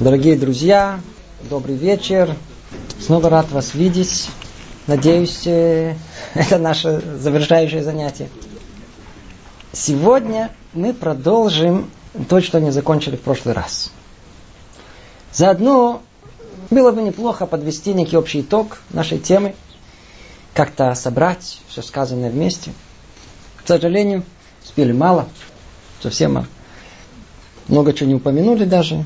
Дорогие друзья, добрый вечер. Снова рад вас видеть. Надеюсь, э, это наше завершающее занятие. Сегодня мы продолжим то, что не закончили в прошлый раз. Заодно было бы неплохо подвести некий общий итог нашей темы, как-то собрать все сказанное вместе. К сожалению, спели мало, совсем мало. Много чего не упомянули даже.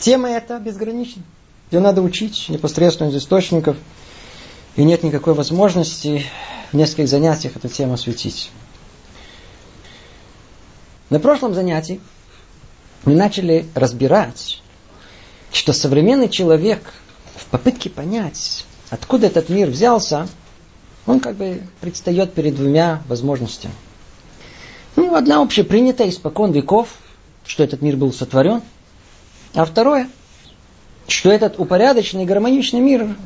Тема эта безгранична. Ее надо учить непосредственно из источников. И нет никакой возможности в нескольких занятиях эту тему осветить. На прошлом занятии мы начали разбирать, что современный человек в попытке понять, откуда этот мир взялся, он как бы предстает перед двумя возможностями. Ну, одна общепринятая испокон веков, что этот мир был сотворен – а второе, что этот упорядоченный гармоничный мир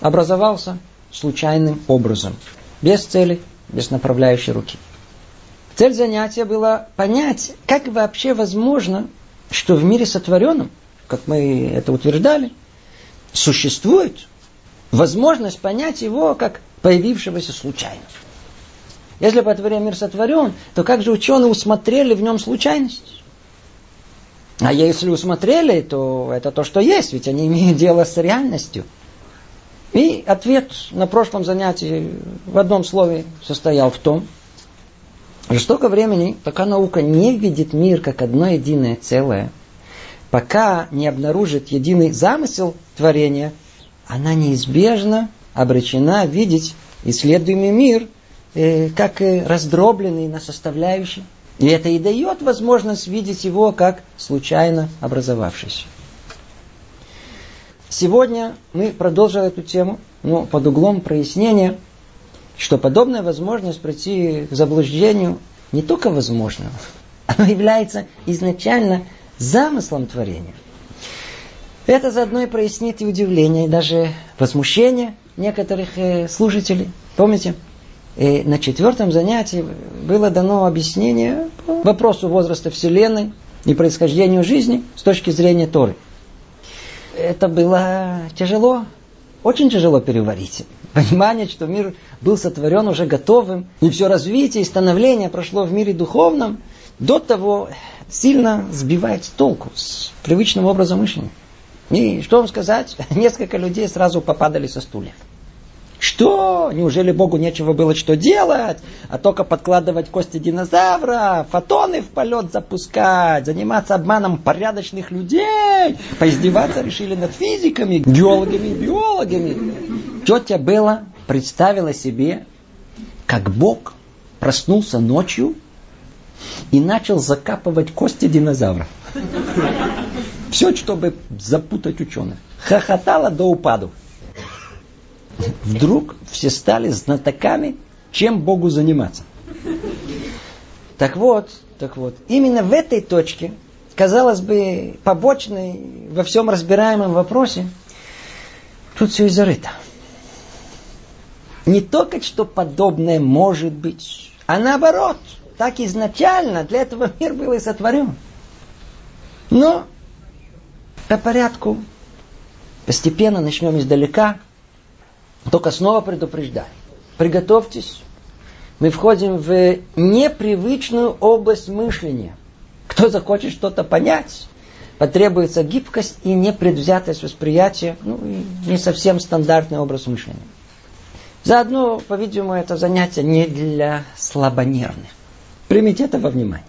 образовался случайным образом, без цели, без направляющей руки. Цель занятия была понять, как вообще возможно, что в мире сотворенном, как мы это утверждали, существует возможность понять его как появившегося случайно. Если по мир сотворен, то как же ученые усмотрели в нем случайность? А если усмотрели, то это то, что есть, ведь они имеют дело с реальностью. И ответ на прошлом занятии в одном слове состоял в том, что столько времени, пока наука не видит мир как одно единое целое, пока не обнаружит единый замысел творения, она неизбежно обречена видеть исследуемый мир э, как раздробленный на составляющие. И это и дает возможность видеть его как случайно образовавшийся. Сегодня мы продолжим эту тему, но под углом прояснения, что подобная возможность прийти к заблуждению не только возможна, она является изначально замыслом творения. Это заодно и прояснит и удивление, и даже возмущение некоторых э, служителей. Помните, и на четвертом занятии было дано объяснение по вопросу возраста Вселенной и происхождению жизни с точки зрения Торы. Это было тяжело, очень тяжело переварить. Понимание, что мир был сотворен уже готовым, и все развитие и становление прошло в мире духовном, до того сильно сбивает с толку, с привычным образом мышления. И что вам сказать, несколько людей сразу попадали со стульев. Что? Неужели Богу нечего было что делать? А только подкладывать кости динозавра, фотоны в полет запускать, заниматься обманом порядочных людей, поиздеваться решили над физиками, геологами и биологами. Тетя Белла представила себе, как Бог проснулся ночью и начал закапывать кости динозавра. Все, чтобы запутать ученых. Хохотала до упаду вдруг все стали знатоками, чем Богу заниматься. Так вот, так вот, именно в этой точке, казалось бы, побочной во всем разбираемом вопросе, тут все и зарыто. Не только что подобное может быть, а наоборот, так изначально для этого мир был и сотворен. Но по порядку, постепенно начнем издалека, только снова предупреждаю. Приготовьтесь. Мы входим в непривычную область мышления. Кто захочет что-то понять, потребуется гибкость и непредвзятость восприятия, ну и не совсем стандартный образ мышления. Заодно, по-видимому, это занятие не для слабонервных. Примите это во внимание.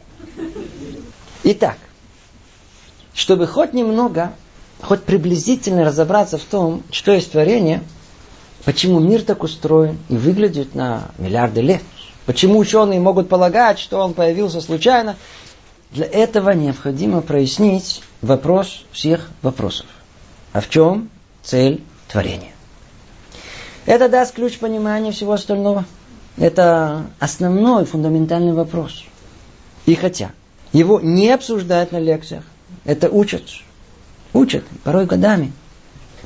Итак, чтобы хоть немного, хоть приблизительно разобраться в том, что есть творение – Почему мир так устроен и выглядит на миллиарды лет? Почему ученые могут полагать, что он появился случайно? Для этого необходимо прояснить вопрос всех вопросов. А в чем цель творения? Это даст ключ понимания всего остального. Это основной фундаментальный вопрос. И хотя его не обсуждают на лекциях, это учат. Учат, порой годами.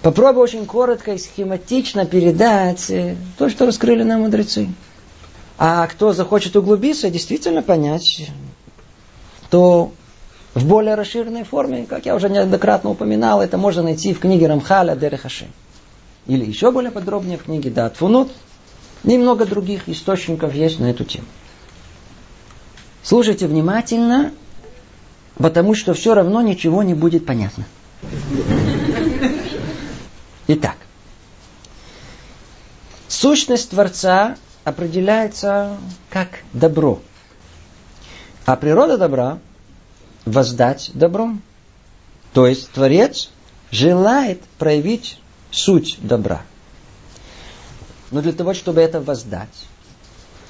Попробую очень коротко и схематично передать э, то, что раскрыли нам мудрецы. А кто захочет углубиться, действительно понять, то в более расширенной форме, как я уже неоднократно упоминал, это можно найти в книге Рамхаля Дерехаши. Или еще более подробнее в книге Дат Фунут. Немного других источников есть на эту тему. Слушайте внимательно, потому что все равно ничего не будет понятно. Итак, сущность Творца определяется как добро. А природа добра – воздать добром. То есть Творец желает проявить суть добра. Но для того, чтобы это воздать,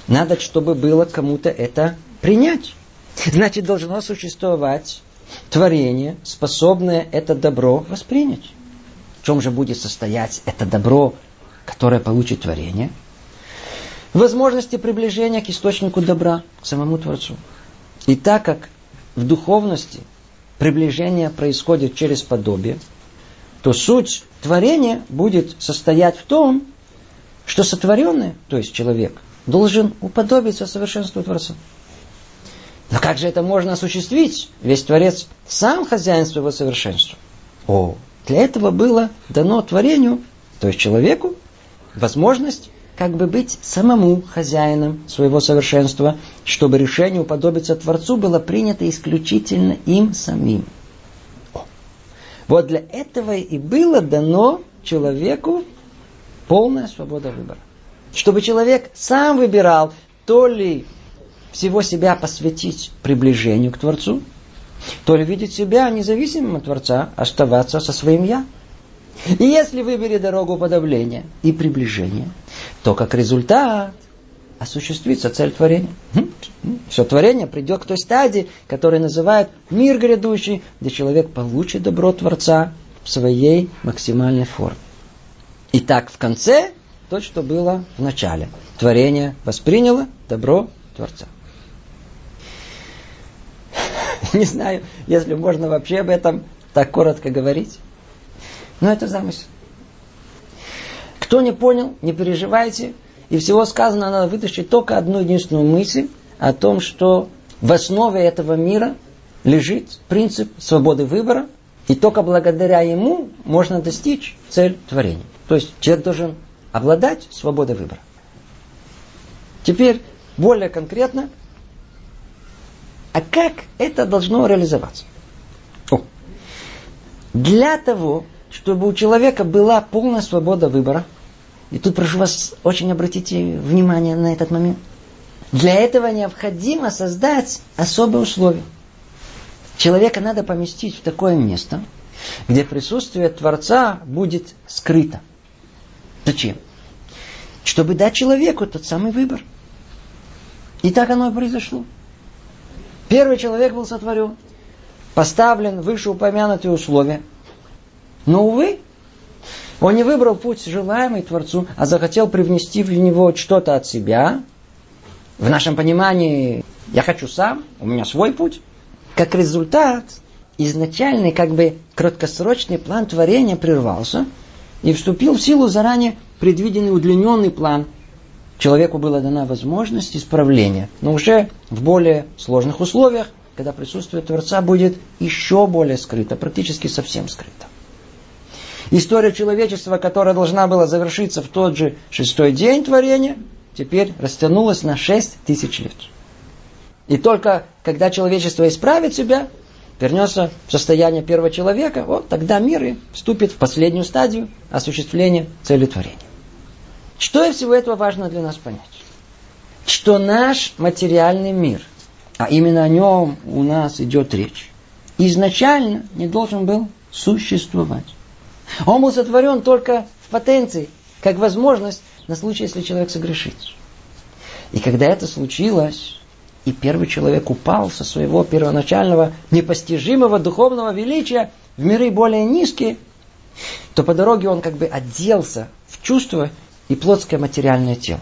надо, чтобы было кому-то это принять. Значит, должно существовать творение, способное это добро воспринять. Чем же будет состоять это добро, которое получит творение? Возможности приближения к источнику добра, к самому Творцу. И так как в духовности приближение происходит через подобие, то суть творения будет состоять в том, что сотворенный, то есть человек, должен уподобиться совершенству Творца. Но как же это можно осуществить? Весь Творец сам хозяин своего совершенства. О, для этого было дано творению, то есть человеку, возможность как бы быть самому хозяином своего совершенства, чтобы решение уподобиться Творцу было принято исключительно им самим. О. Вот для этого и было дано человеку полная свобода выбора. Чтобы человек сам выбирал, то ли всего себя посвятить приближению к Творцу, то ли видеть себя независимым от Творца, оставаться со своим «я». И если выбери дорогу подавления и приближения, то как результат осуществится цель творения. Все творение придет к той стадии, которую называют мир грядущий, где человек получит добро Творца в своей максимальной форме. И так в конце то, что было в начале. Творение восприняло добро Творца. Не знаю, если можно вообще об этом так коротко говорить. Но это замысел. Кто не понял, не переживайте. И всего сказано надо вытащить только одну единственную мысль о том, что в основе этого мира лежит принцип свободы выбора, и только благодаря ему можно достичь цель творения. То есть человек должен обладать свободой выбора. Теперь более конкретно, а как это должно реализоваться? О. Для того, чтобы у человека была полная свобода выбора, и тут прошу вас очень обратите внимание на этот момент, для этого необходимо создать особые условия. Человека надо поместить в такое место, где присутствие Творца будет скрыто. Зачем? Чтобы дать человеку тот самый выбор. И так оно и произошло. Первый человек был сотворен, поставлен вышеупомянутые условия. Но, увы, он не выбрал путь желаемый Творцу, а захотел привнести в него что-то от себя. В нашем понимании, я хочу сам, у меня свой путь. Как результат, изначальный как бы краткосрочный план творения прервался и вступил в силу заранее предвиденный удлиненный план. Человеку была дана возможность исправления, но уже в более сложных условиях, когда присутствие Творца будет еще более скрыто, практически совсем скрыто. История человечества, которая должна была завершиться в тот же шестой день творения, теперь растянулась на шесть тысяч лет. И только когда человечество исправит себя, вернется в состояние первого человека, вот тогда мир и вступит в последнюю стадию осуществления цели творения. Что из всего этого важно для нас понять? Что наш материальный мир, а именно о нем у нас идет речь, изначально не должен был существовать. Он был сотворен только в потенции, как возможность на случай, если человек согрешит. И когда это случилось, и первый человек упал со своего первоначального непостижимого духовного величия в миры более низкие, то по дороге он как бы оделся в чувство и плотское материальное тело.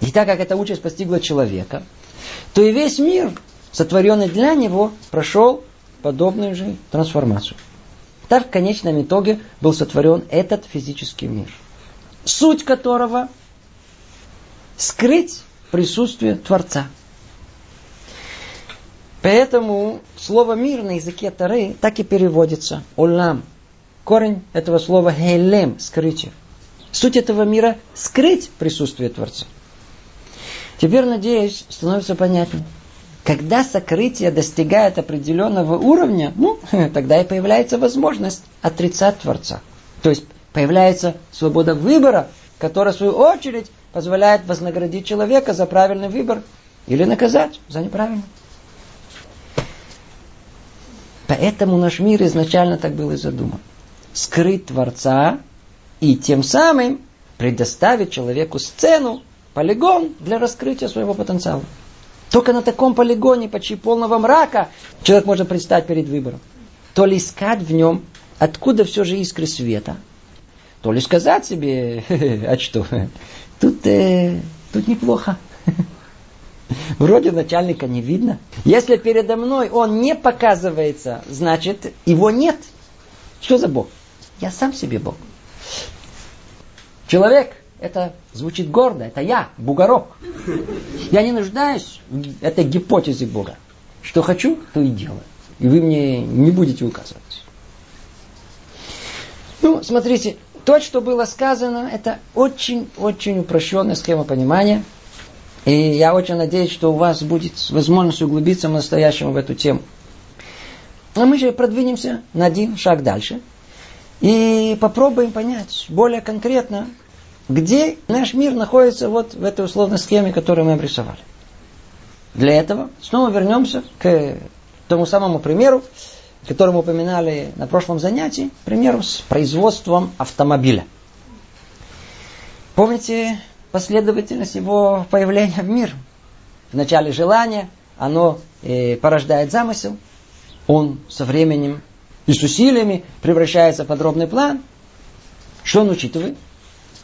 И так как эта участь постигла человека, то и весь мир, сотворенный для него, прошел подобную же трансформацию. Так в конечном итоге был сотворен этот физический мир, суть которого скрыть присутствие Творца – Поэтому слово «мир» на языке Тары так и переводится «олам». Корень этого слова «хелем» – скрытие. Суть этого мира – скрыть присутствие Творца. Теперь, надеюсь, становится понятнее. Когда сокрытие достигает определенного уровня, ну, тогда и появляется возможность отрицать Творца. То есть появляется свобода выбора, которая, в свою очередь, позволяет вознаградить человека за правильный выбор или наказать за неправильный. Поэтому наш мир изначально так был и задуман. Скрыть Творца и тем самым предоставить человеку сцену, полигон для раскрытия своего потенциала. Только на таком полигоне, почти полного мрака, человек может предстать перед выбором. То ли искать в нем, откуда все же искры света, то ли сказать себе, а что, тут, э, тут неплохо. Вроде начальника не видно. Если передо мной он не показывается, значит, его нет. Что за Бог? Я сам себе Бог. Человек, это звучит гордо, это я, бугорок. Я не нуждаюсь в этой гипотезе Бога. Что хочу, то и делаю. И вы мне не будете указывать. Ну, смотрите, то, что было сказано, это очень-очень упрощенная схема понимания. И я очень надеюсь, что у вас будет возможность углубиться по-настоящему в эту тему. А мы же продвинемся на один шаг дальше. И попробуем понять более конкретно, где наш мир находится вот в этой условной схеме, которую мы обрисовали. Для этого снова вернемся к тому самому примеру, который мы упоминали на прошлом занятии, примеру, с производством автомобиля. Помните последовательность его появления в мир? Вначале желание, оно э, порождает замысел, он со временем и с усилиями превращается в подробный план. Что он учитывает?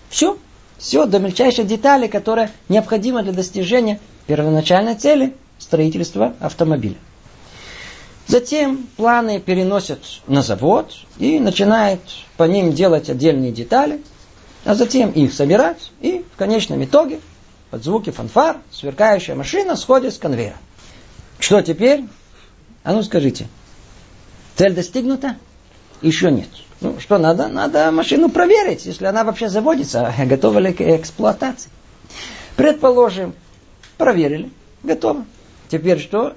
Все. Все до мельчайшей детали, которая необходима для достижения первоначальной цели строительства автомобиля. Затем планы переносят на завод и начинают по ним делать отдельные детали, а затем их собирать и в конечном итоге под звуки фанфар сверкающая машина сходит с конвейера. Что теперь? А ну скажите, цель достигнута? Еще нет. Ну, что надо? Надо машину проверить, если она вообще заводится, готова ли к эксплуатации. Предположим, проверили, готово. Теперь что?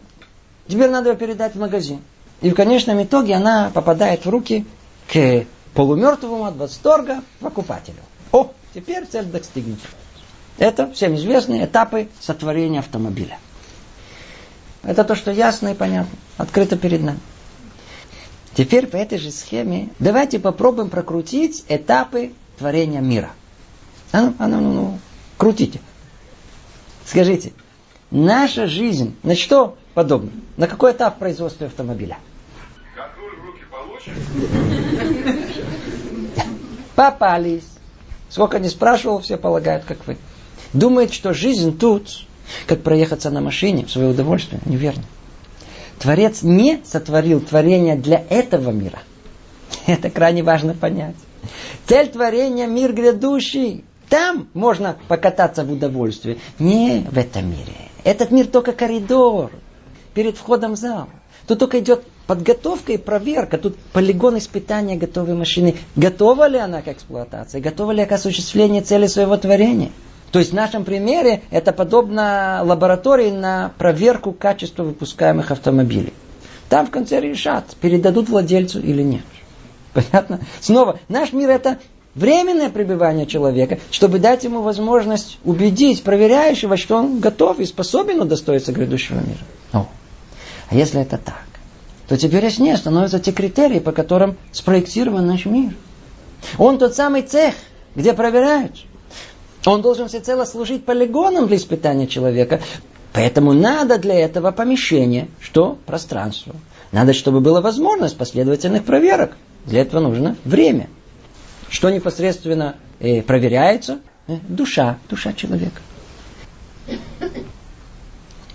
Теперь надо ее передать в магазин. И в конечном итоге она попадает в руки к полумертвому от восторга покупателю. О, теперь цель достигнута. Это всем известные этапы сотворения автомобиля. Это то, что ясно и понятно, открыто перед нами. Теперь по этой же схеме давайте попробуем прокрутить этапы творения мира. А ну, а ну, ну, ну, крутите. Скажите, наша жизнь на что подобна? На какой этап производства автомобиля? Контроль в руки получишь? Попались. Сколько не спрашивал, все полагают, как вы. Думает, что жизнь тут, как проехаться на машине в свое удовольствие. Неверно. Творец не сотворил творение для этого мира. Это крайне важно понять. Цель творения – мир грядущий. Там можно покататься в удовольствии. Не в этом мире. Этот мир только коридор перед входом в зал. Тут только идет подготовка и проверка. Тут полигон испытания готовой машины. Готова ли она к эксплуатации? Готова ли к осуществлению цели своего творения? То есть в нашем примере это подобно лаборатории на проверку качества выпускаемых автомобилей. Там в конце решат, передадут владельцу или нет. Понятно? Снова, наш мир это временное пребывание человека, чтобы дать ему возможность убедить проверяющего, что он готов и способен удостоиться грядущего мира. О. А если это так, то теперь яснее становятся те критерии, по которым спроектирован наш мир. Он тот самый цех, где проверяют. Он должен всецело служить полигоном для испытания человека. Поэтому надо для этого помещение. Что? Пространство. Надо, чтобы была возможность последовательных проверок. Для этого нужно время. Что непосредственно э, проверяется? Э, душа, душа человека.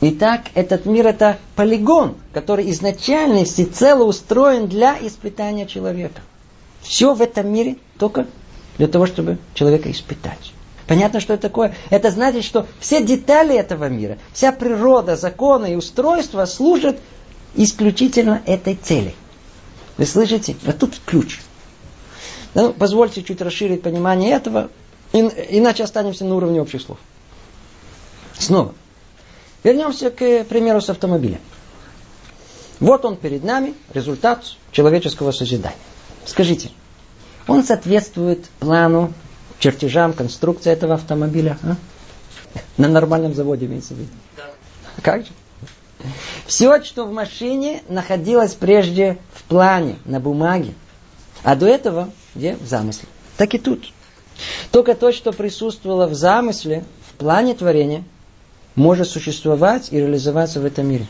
Итак, этот мир это полигон, который изначально всецело устроен для испытания человека. Все в этом мире только для того, чтобы человека испытать. Понятно, что это такое? Это значит, что все детали этого мира, вся природа, законы и устройства служат исключительно этой цели. Вы слышите? Вот тут ключ. Ну, позвольте чуть расширить понимание этого, иначе останемся на уровне общих слов. Снова. Вернемся к примеру с автомобилем. Вот он перед нами, результат человеческого созидания. Скажите, он соответствует плану, чертежам, конструкции этого автомобиля? А? На нормальном заводе имеется в виду. Да. Как же? Все, что в машине, находилось прежде в плане, на бумаге. А до этого где? В замысле. Так и тут. Только то, что присутствовало в замысле, в плане творения, может существовать и реализоваться в этом мире.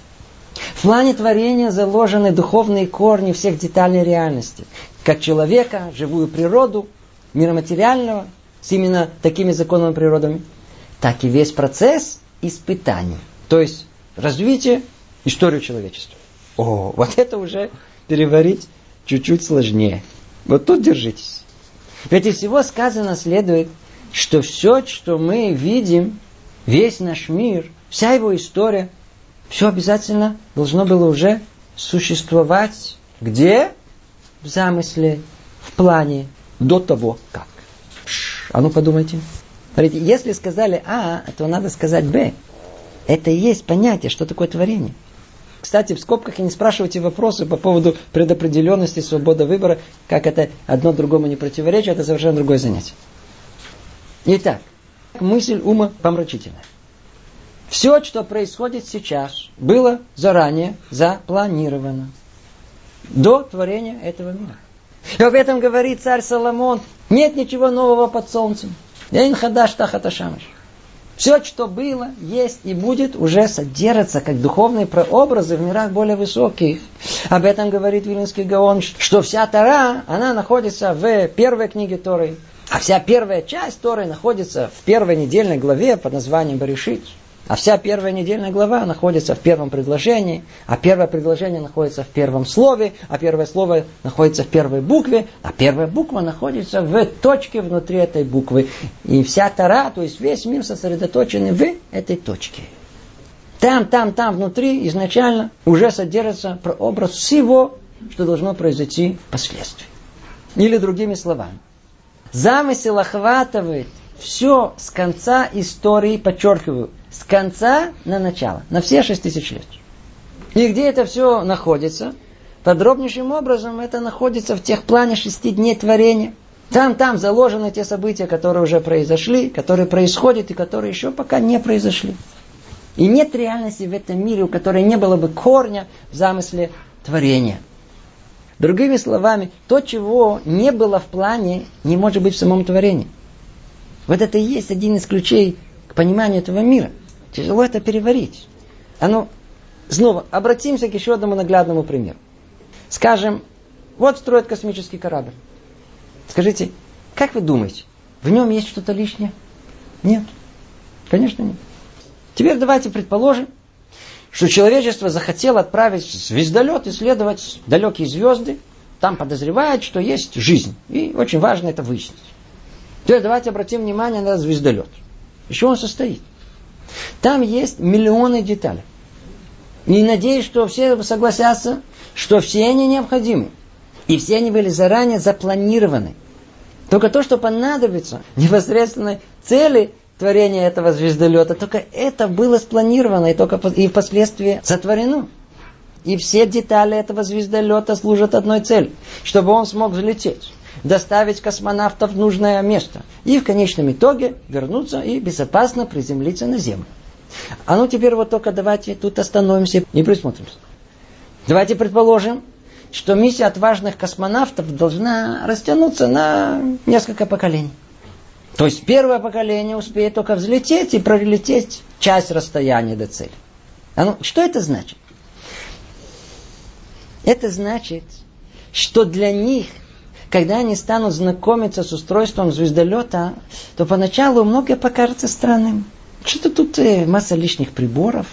В плане творения заложены духовные корни всех деталей реальности. Как человека, живую природу, мира материального, с именно такими законными природами, так и весь процесс испытаний. То есть развитие, историю человечества. О, вот это уже переварить чуть-чуть сложнее. Вот тут держитесь. Ведь из всего сказано следует, что все, что мы видим, весь наш мир, вся его история, все обязательно должно было уже существовать где? В замысле, в плане, до того как. А ну подумайте. Смотрите, если сказали А, то надо сказать Б. Это и есть понятие, что такое творение. Кстати, в скобках и не спрашивайте вопросы по поводу предопределенности, свободы выбора, как это одно другому не противоречит, это совершенно другое занятие. Итак, мысль ума помрачительная. Все, что происходит сейчас, было заранее запланировано. До творения этого мира. И об этом говорит царь Соломон. Нет ничего нового под солнцем. Эйн хадаш тахаташамаш. Все, что было, есть и будет, уже содержится как духовные прообразы в мирах более высоких. Об этом говорит Вилинский Гаон, что вся Тара, она находится в первой книге Торы. А вся первая часть Торы находится в первой недельной главе под названием Баришит. А вся первая недельная глава находится в первом предложении, а первое предложение находится в первом слове, а первое слово находится в первой букве, а первая буква находится в точке внутри этой буквы. И вся Тара, то есть весь мир сосредоточен в этой точке. Там, там, там внутри изначально уже содержится образ всего, что должно произойти впоследствии. Или другими словами. Замысел охватывает все с конца истории, подчеркиваю, с конца на начало, на все шесть тысяч лет. И где это все находится? Подробнейшим образом это находится в тех плане шести дней творения. Там, там заложены те события, которые уже произошли, которые происходят и которые еще пока не произошли. И нет реальности в этом мире, у которой не было бы корня в замысле творения. Другими словами, то, чего не было в плане, не может быть в самом творении. Вот это и есть один из ключей к пониманию этого мира. Тяжело это переварить. А ну, снова, обратимся к еще одному наглядному примеру. Скажем, вот строят космический корабль. Скажите, как вы думаете, в нем есть что-то лишнее? Нет. Конечно нет. Теперь давайте предположим, что человечество захотело отправить звездолет исследовать далекие звезды. Там подозревают, что есть жизнь. И очень важно это выяснить. Теперь давайте обратим внимание на звездолет. Чего он состоит? Там есть миллионы деталей. И надеюсь, что все согласятся, что все они необходимы. И все они были заранее запланированы. Только то, что понадобится непосредственно цели творения этого звездолета, только это было спланировано и только и впоследствии сотворено. И все детали этого звездолета служат одной цели, чтобы он смог взлететь доставить космонавтов в нужное место и в конечном итоге вернуться и безопасно приземлиться на Землю. А ну теперь вот только давайте тут остановимся и присмотримся. Давайте предположим, что миссия отважных космонавтов должна растянуться на несколько поколений. То есть первое поколение успеет только взлететь и пролететь часть расстояния до цели. А ну, что это значит? Это значит, что для них когда они станут знакомиться с устройством звездолета, то поначалу многое покажется странным. Что-то тут э, масса лишних приборов.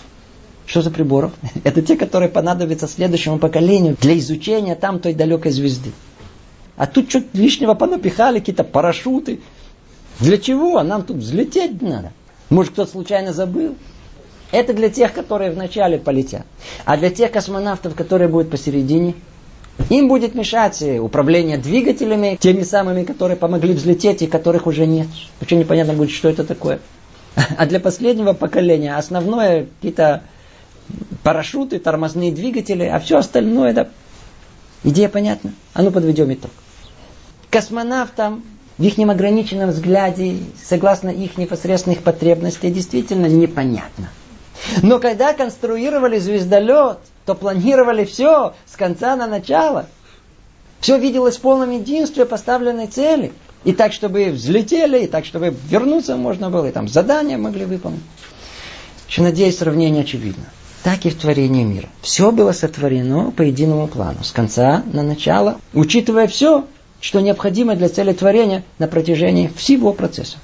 Что за приборов? Это те, которые понадобятся следующему поколению для изучения там той далекой звезды. А тут что-то лишнего понапихали, какие-то парашюты. Для чего? Нам тут взлететь надо. Может, кто-то случайно забыл? Это для тех, которые вначале полетят. А для тех космонавтов, которые будут посередине, им будет мешать управление двигателями, теми самыми, которые помогли взлететь и которых уже нет. Вообще непонятно будет, что это такое. А для последнего поколения основное какие-то парашюты, тормозные двигатели, а все остальное, да, идея понятна. А ну подведем итог. Космонавтам в их ограниченном взгляде, согласно их непосредственных потребностей, действительно непонятно. Но когда конструировали звездолет, то планировали все с конца на начало. Все виделось в полном единстве поставленной цели. И так, чтобы взлетели, и так, чтобы вернуться можно было, и там задания могли выполнить. Еще надеюсь, сравнение очевидно. Так и в творении мира. Все было сотворено по единому плану, с конца на начало, учитывая все, что необходимо для цели творения на протяжении всего процесса.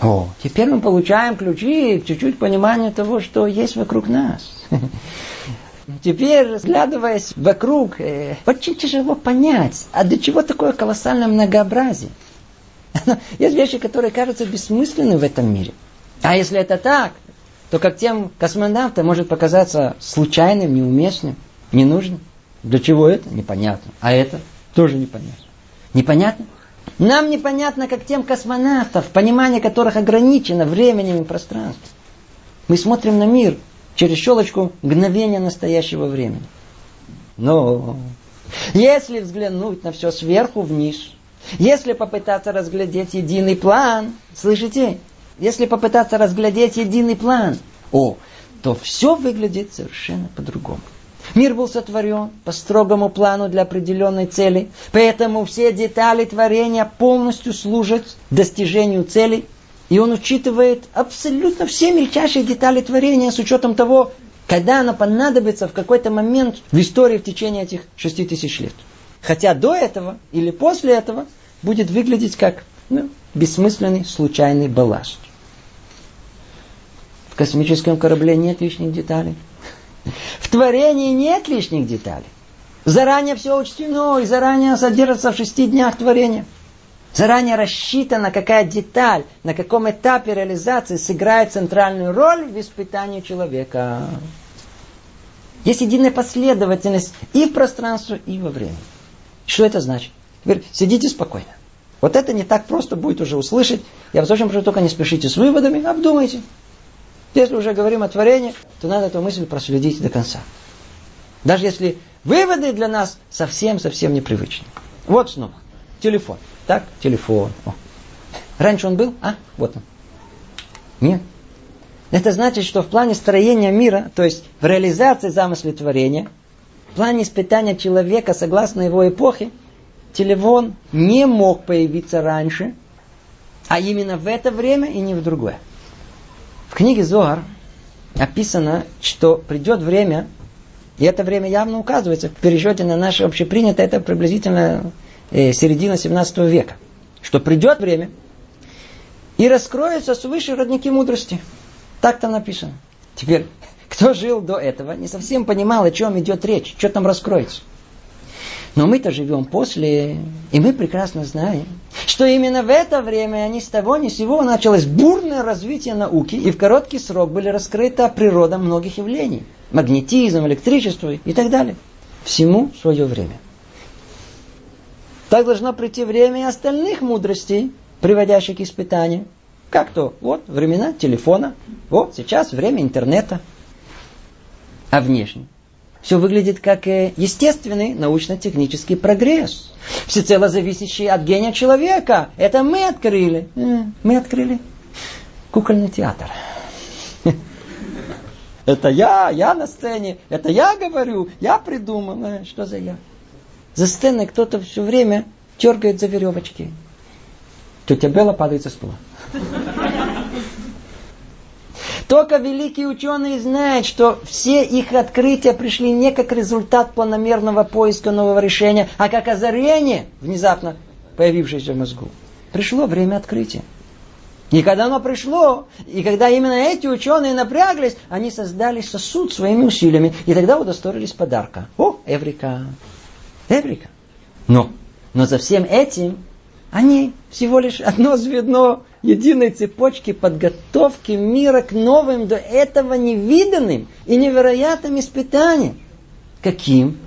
О, теперь мы получаем ключи чуть-чуть пониманию того, что есть вокруг нас. Теперь, разглядываясь вокруг, э, очень тяжело понять, а для чего такое колоссальное многообразие. Есть вещи, которые кажутся бессмысленными в этом мире. А если это так, то как тем космонавтам может показаться случайным, неуместным, ненужным. Для чего это? Непонятно. А это тоже непонятно. Непонятно? Нам непонятно, как тем космонавтов, понимание которых ограничено временем и пространством. Мы смотрим на мир через щелочку мгновения настоящего времени. Но если взглянуть на все сверху вниз, если попытаться разглядеть единый план, слышите, если попытаться разглядеть единый план, о, то все выглядит совершенно по-другому. Мир был сотворен по строгому плану для определенной цели, поэтому все детали творения полностью служат достижению цели, и он учитывает абсолютно все мельчайшие детали творения с учетом того, когда оно понадобится в какой-то момент в истории в течение этих шести тысяч лет. Хотя до этого или после этого будет выглядеть как ну, бессмысленный случайный балласт. В космическом корабле нет лишних деталей. В творении нет лишних деталей. Заранее все учтено и заранее содержится в шести днях творения. Заранее рассчитана, какая деталь, на каком этапе реализации сыграет центральную роль в испытании человека. Есть единая последовательность и в пространстве, и во времени. Что это значит? Теперь сидите спокойно. Вот это не так просто будет уже услышать. Я вас очень прошу, только не спешите с выводами, обдумайте. Если уже говорим о творении, то надо эту мысль проследить до конца. Даже если выводы для нас совсем-совсем непривычны. Вот снова. Телефон. Так, телефон. О. Раньше он был, а? Вот он. Нет. Это значит, что в плане строения мира, то есть в реализации замысла творения, в плане испытания человека согласно его эпохе, телефон не мог появиться раньше, а именно в это время и не в другое. В книге Зоар описано, что придет время, и это время явно указывается в пересчете на наше общепринятое, это приблизительно э, середина 17 века, что придет время, и раскроются свыше родники мудрости. Так там написано. Теперь, кто жил до этого, не совсем понимал, о чем идет речь, что там раскроется. Но мы-то живем после, и мы прекрасно знаем, что именно в это время ни с того ни с сего началось бурное развитие науки, и в короткий срок были раскрыта природа многих явлений. Магнетизм, электричество и так далее. Всему свое время. Так должно прийти время и остальных мудростей, приводящих к испытанию. Как то? Вот времена телефона. Вот сейчас время интернета. А внешне? Все выглядит как э, естественный научно-технический прогресс, всецело зависящий от гения человека. Это мы открыли. Э, мы открыли кукольный театр. Это я, я на сцене, это я говорю, я придумал. Э, что за я? За сценой кто-то все время дергает за веревочки. Тетя Белла падает со стула. Только великие ученые знают, что все их открытия пришли не как результат планомерного поиска нового решения, а как озарение, внезапно появившееся в мозгу. Пришло время открытия. И когда оно пришло, и когда именно эти ученые напряглись, они создали сосуд своими усилиями, и тогда удостоились подарка. О, Эврика! Эврика! Но, но за всем этим Они всего лишь одно звено единой цепочки подготовки мира к новым, до этого невиданным и невероятным испытаниям. Каким?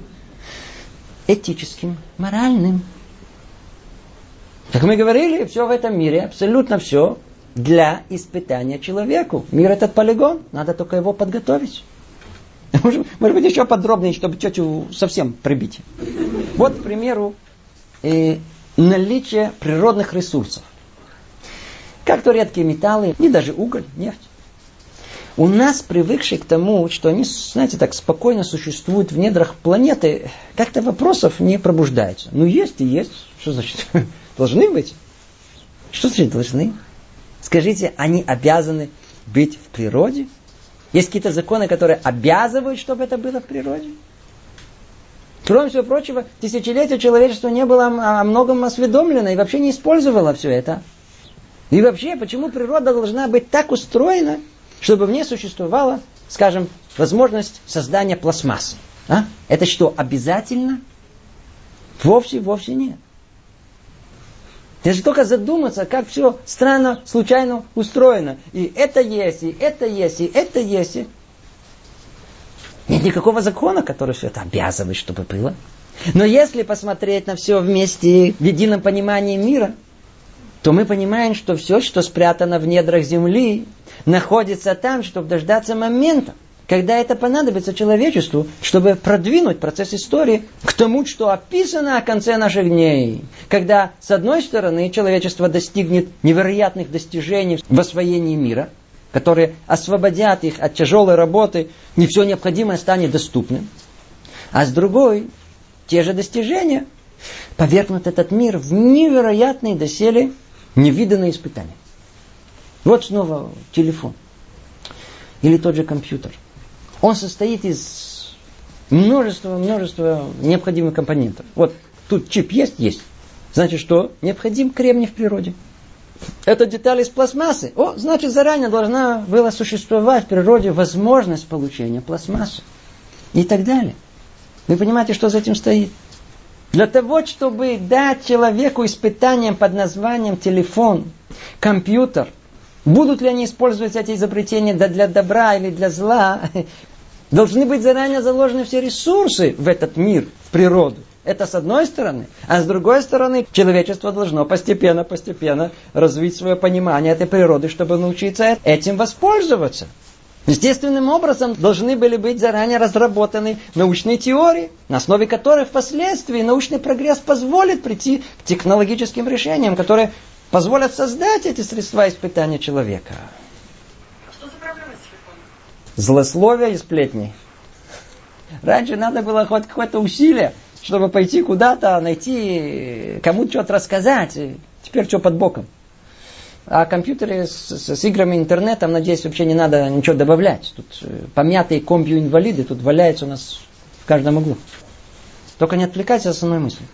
Этическим, моральным. Как мы говорили, все в этом мире, абсолютно все, для испытания человеку. Мир этот полигон, надо только его подготовить. Может быть, еще подробнее, чтобы тетю совсем прибить. Вот, к примеру, э, наличие природных ресурсов. Как то редкие металлы, не даже уголь, нефть. У нас, привыкшие к тому, что они, знаете, так спокойно существуют в недрах планеты, как-то вопросов не пробуждается. Ну, есть и есть. Что значит? Должны быть. Что значит должны? Скажите, они обязаны быть в природе? Есть какие-то законы, которые обязывают, чтобы это было в природе? Кроме всего прочего, тысячелетия человечество не было о многом осведомлено и вообще не использовало все это. И вообще, почему природа должна быть так устроена, чтобы в ней существовала, скажем, возможность создания пластмассы? А? Это что, обязательно? Вовсе, вовсе нет. Если только задуматься, как все странно, случайно устроено. И это есть, и это есть, и это есть. Нет никакого закона, который все это обязывает, чтобы было. Но если посмотреть на все вместе в едином понимании мира, то мы понимаем, что все, что спрятано в недрах земли, находится там, чтобы дождаться момента, когда это понадобится человечеству, чтобы продвинуть процесс истории к тому, что описано о конце наших дней. Когда, с одной стороны, человечество достигнет невероятных достижений в освоении мира, которые освободят их от тяжелой работы, не все необходимое станет доступным. А с другой, те же достижения повергнут этот мир в невероятные доселе невиданные испытания. Вот снова телефон. Или тот же компьютер – он состоит из множества, множества необходимых компонентов. Вот тут чип есть? Есть. Значит, что? Необходим кремний в природе. Это деталь из пластмассы. О, значит, заранее должна была существовать в природе возможность получения пластмассы. И так далее. Вы понимаете, что за этим стоит? Для того, чтобы дать человеку испытанием под названием телефон, компьютер, Будут ли они использовать эти изобретения для добра или для зла? Должны быть заранее заложены все ресурсы в этот мир, в природу. Это с одной стороны. А с другой стороны, человечество должно постепенно-постепенно развить свое понимание этой природы, чтобы научиться этим воспользоваться. Естественным образом должны были быть заранее разработаны научные теории, на основе которых впоследствии научный прогресс позволит прийти к технологическим решениям, которые позволят создать эти средства испытания человека. А что за проблема с телефоном? Злословие и сплетни. Раньше надо было хоть какое-то усилие, чтобы пойти куда-то, найти, кому-то что-то рассказать. Теперь что под боком. А компьютеры с, с, играми интернетом, надеюсь, вообще не надо ничего добавлять. Тут э, помятые компью-инвалиды тут валяются у нас в каждом углу. Только не отвлекайтесь от основной мысли.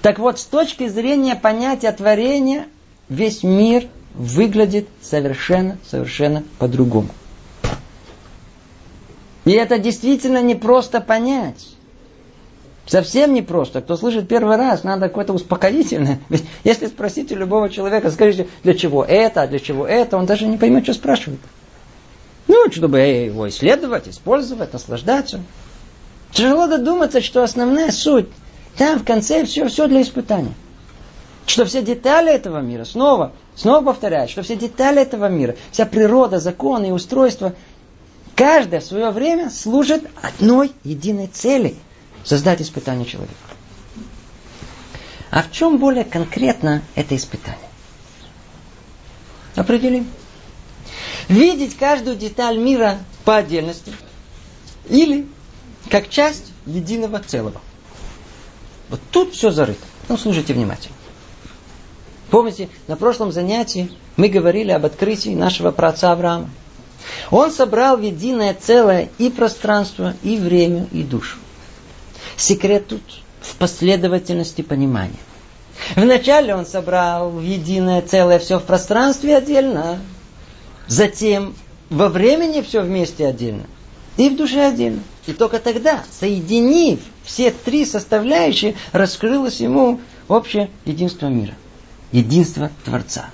Так вот, с точки зрения понятия творения, весь мир выглядит совершенно, совершенно по-другому. И это действительно не просто понять. Совсем не просто. Кто слышит первый раз, надо какое-то успокоительное. Ведь если спросите любого человека, скажите, для чего это, для чего это, он даже не поймет, что спрашивает. Ну, чтобы его исследовать, использовать, наслаждаться. Тяжело додуматься, что основная суть, там в конце все, все для испытания что все детали этого мира, снова, снова повторяю, что все детали этого мира, вся природа, законы и устройства, каждое в свое время служит одной единой цели – создать испытание человека. А в чем более конкретно это испытание? Определим. Видеть каждую деталь мира по отдельности или как часть единого целого. Вот тут все зарыто. Ну, слушайте внимательно. Помните, на прошлом занятии мы говорили об открытии нашего праотца Авраама. Он собрал в единое целое и пространство, и время, и душу. Секрет тут в последовательности понимания. Вначале он собрал в единое целое все в пространстве отдельно, затем во времени все вместе отдельно, и в душе отдельно. И только тогда, соединив все три составляющие, раскрылось ему общее единство мира. единство Творца.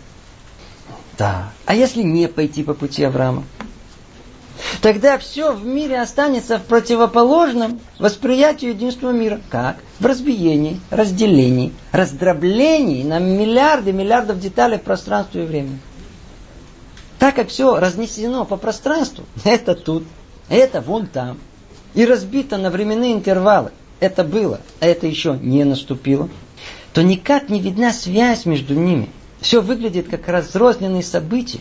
Да. А если не пойти по пути Авраама? Тогда все в мире останется в противоположном восприятию единства мира. Как? В разбиении, разделении, раздроблении на миллиарды, миллиардов деталей в пространстве и времени. Так как все разнесено по пространству, это тут, это вон там, и разбито на временные интервалы, это было, а это еще не наступило, то никак не видна связь между ними. Все выглядит как разрозненные события.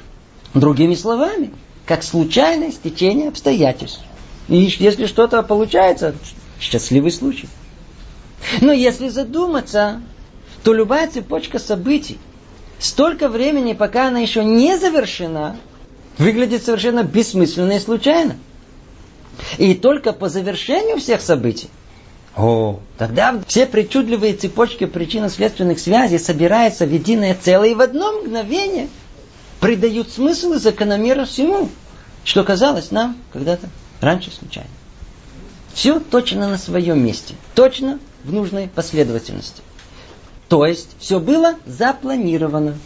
Другими словами, как случайное стечение обстоятельств. И если что-то получается, счастливый случай. Но если задуматься, то любая цепочка событий, столько времени, пока она еще не завершена, выглядит совершенно бессмысленно и случайно. И только по завершению всех событий, о, тогда все причудливые цепочки причинно-следственных связей собираются в единое целое и в одно мгновение придают смысл и закономерность всему, что казалось нам когда-то раньше случайно. Все точно на своем месте, точно в нужной последовательности. То есть все было запланировано.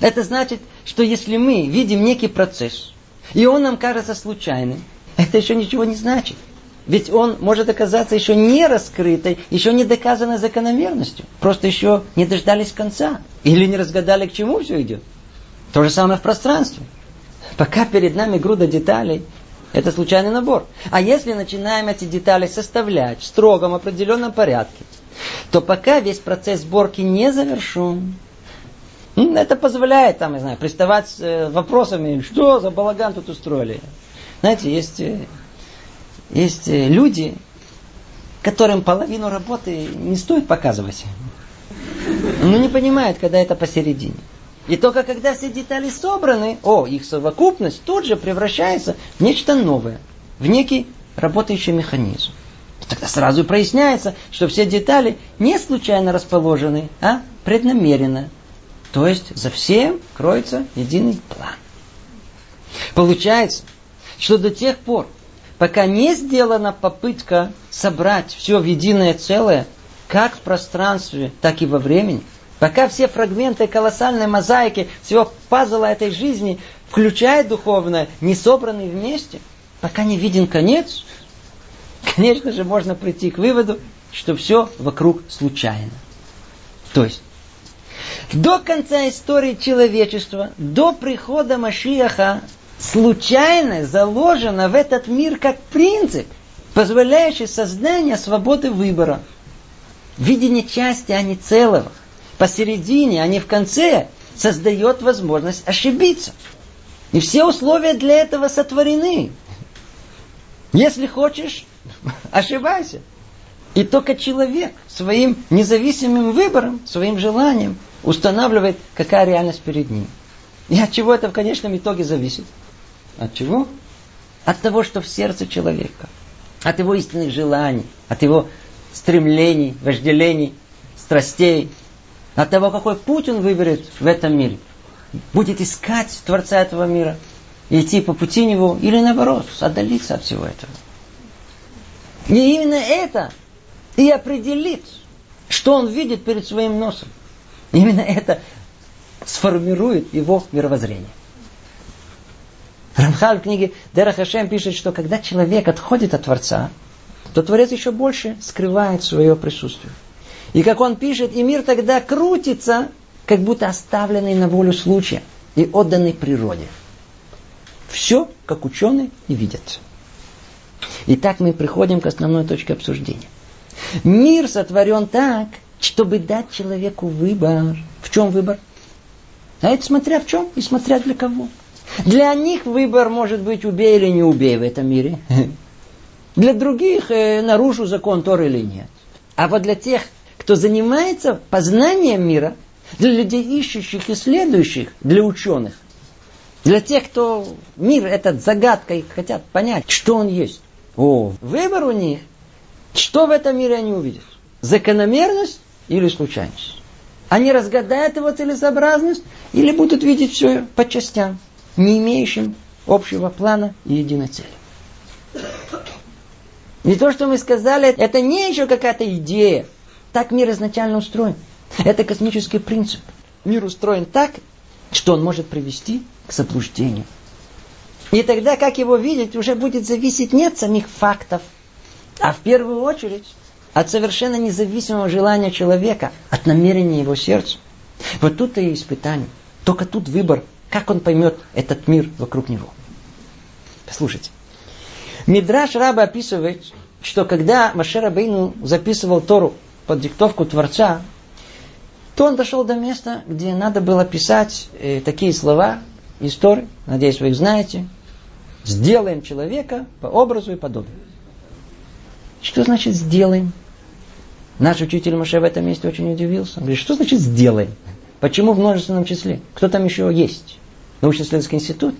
Это значит, что если мы видим некий процесс, и он нам кажется случайным, это еще ничего не значит. Ведь он может оказаться еще не раскрытой, еще не доказанной закономерностью. Просто еще не дождались конца. Или не разгадали, к чему все идет. То же самое в пространстве. Пока перед нами груда деталей, это случайный набор. А если начинаем эти детали составлять в строгом определенном порядке, то пока весь процесс сборки не завершен, это позволяет, там, я знаю, приставать с э, вопросами, что за балаган тут устроили. Знаете, есть, э, есть э, люди, которым половину работы не стоит показывать. Но не понимают, когда это посередине. И только когда все детали собраны, о, их совокупность тут же превращается в нечто новое, в некий работающий механизм. И тогда сразу проясняется, что все детали не случайно расположены, а преднамеренно. То есть за всем кроется единый план. Получается, что до тех пор, пока не сделана попытка собрать все в единое целое, как в пространстве, так и во времени, Пока все фрагменты колоссальной мозаики, всего пазла этой жизни, включая духовное, не собраны вместе, пока не виден конец, конечно же, можно прийти к выводу, что все вокруг случайно. То есть, до конца истории человечества, до прихода Машиаха, случайно заложено в этот мир как принцип, позволяющий создание свободы выбора. Видение части, а не целого посередине, а не в конце, создает возможность ошибиться. И все условия для этого сотворены. Если хочешь, ошибайся. И только человек своим независимым выбором, своим желанием устанавливает, какая реальность перед ним. И от чего это в конечном итоге зависит? От чего? От того, что в сердце человека. От его истинных желаний, от его стремлений, вожделений, страстей, от того, какой путь он выберет в этом мире. Будет искать Творца этого мира, идти по пути него, или наоборот, отдалиться от всего этого. И именно это и определит, что он видит перед своим носом. Именно это сформирует его мировоззрение. Рамхаль в книге Дера Хашем пишет, что когда человек отходит от Творца, то Творец еще больше скрывает свое присутствие. И как он пишет, и мир тогда крутится, как будто оставленный на волю случая и отданный природе. Все, как ученые и видят. Итак, мы приходим к основной точке обсуждения. Мир сотворен так, чтобы дать человеку выбор. В чем выбор? А это смотря в чем и смотря для кого. Для них выбор может быть убей или не убей в этом мире. Для других э, нарушу закон Тор или нет. А вот для тех, кто занимается познанием мира, для людей ищущих и следующих, для ученых, для тех, кто мир этот загадкой хотят понять, что он есть. О, выбор у них, что в этом мире они увидят? Закономерность или случайность? Они разгадают его целесообразность или будут видеть все по частям, не имеющим общего плана и единой цели. Не то, что мы сказали, это не еще какая-то идея, так мир изначально устроен. Это космический принцип. мир устроен так, что он может привести к заблуждению. И тогда, как его видеть, уже будет зависеть не от самих фактов, а в первую очередь от совершенно независимого желания человека, от намерения его сердца. Вот тут и испытание. Только тут выбор, как он поймет этот мир вокруг него. Послушайте. Мидраш Раба описывает, что когда Машера Бейну записывал Тору под диктовку Творца, то он дошел до места, где надо было писать э, такие слова из надеюсь, вы их знаете. Сделаем человека по образу и подобию. Что значит сделаем? Наш учитель Маше в этом месте очень удивился. Он говорит, что значит сделаем? Почему в множественном числе? Кто там еще есть? Научно-исследовательский институт?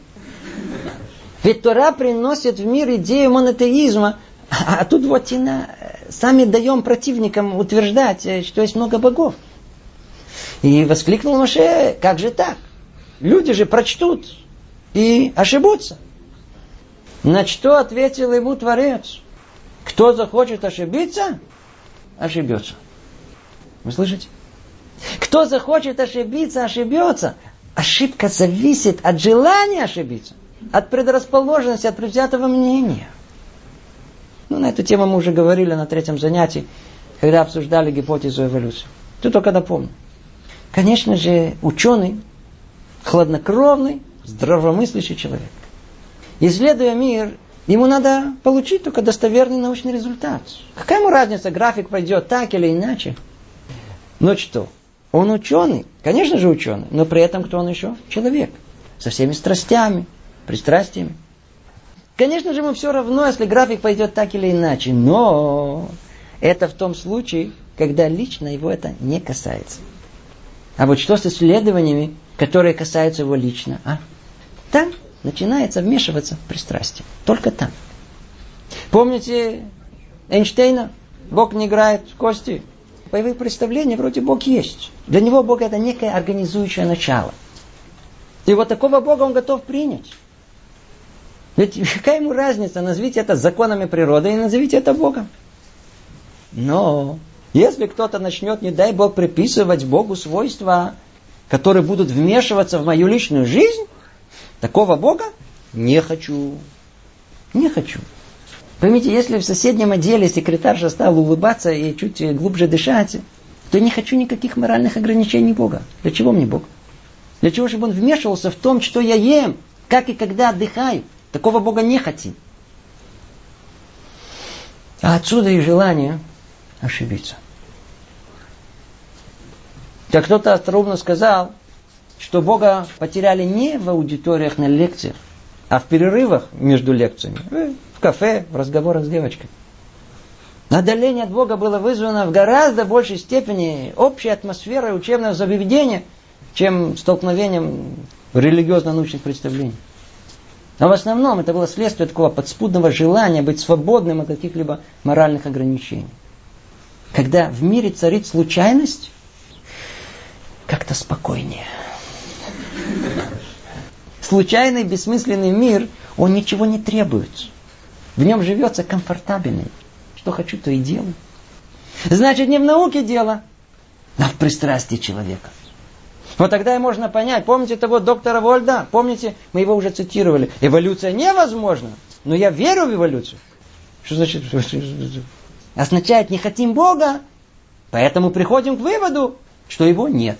Ведь Тора приносит в мир идею монотеизма, а, тут вот и на, сами даем противникам утверждать, э, что есть много богов. И воскликнул Маше, как же так? Люди же прочтут и ошибутся. На что ответил ему Творец? Кто захочет ошибиться, ошибется. Вы слышите? Кто захочет ошибиться, ошибется. Ошибка зависит от желания ошибиться, от предрасположенности, от предвзятого мнения. Ну, на эту тему мы уже говорили на третьем занятии, когда обсуждали гипотезу эволюции. Ты только напомню. Конечно же, ученый, хладнокровный, здравомыслящий человек. Исследуя мир, ему надо получить только достоверный научный результат. Какая ему разница, график пойдет так или иначе? Но что? Он ученый, конечно же ученый, но при этом кто он еще? Человек. Со всеми страстями, пристрастиями. Конечно же, ему все равно, если график пойдет так или иначе, но это в том случае, когда лично его это не касается. А вот что с исследованиями, которые касаются его лично? А? Там начинается вмешиваться пристрастие. Только там. Помните Эйнштейна? Бог не играет в кости. По его представлению вроде Бог есть. Для него Бог это некое организующее начало. И вот такого Бога он готов принять. Ведь какая ему разница, назовите это законами природы и назовите это Богом. Но если кто-то начнет, не дай Бог, приписывать Богу свойства, которые будут вмешиваться в мою личную жизнь, такого Бога не хочу. Не хочу. Поймите, если в соседнем отделе секретарша стала улыбаться и чуть глубже дышать, то не хочу никаких моральных ограничений Бога. Для чего мне Бог? Для чего, чтобы Он вмешивался в том, что я ем, как и когда отдыхаю. Такого Бога не хотим. А отсюда и желание ошибиться. Как кто-то остроумно сказал, что Бога потеряли не в аудиториях на лекциях, а в перерывах между лекциями, э, в кафе, в разговорах с девочкой. Отдаление от Бога было вызвано в гораздо большей степени общей атмосферой учебного заведения, чем столкновением религиозно-научных представлений. А в основном это было следствие такого подспудного желания быть свободным от каких-либо моральных ограничений. Когда в мире царит случайность, как-то спокойнее. Случайный, бессмысленный мир, он ничего не требует. В нем живется комфортабельно. Что хочу, то и делаю. Значит, не в науке дело, а в пристрастии человека. Вот тогда и можно понять. Помните того доктора Вольда? Помните, мы его уже цитировали. Эволюция невозможна, но я верю в эволюцию. Что значит? Означает, не хотим Бога, поэтому приходим к выводу, что его нет.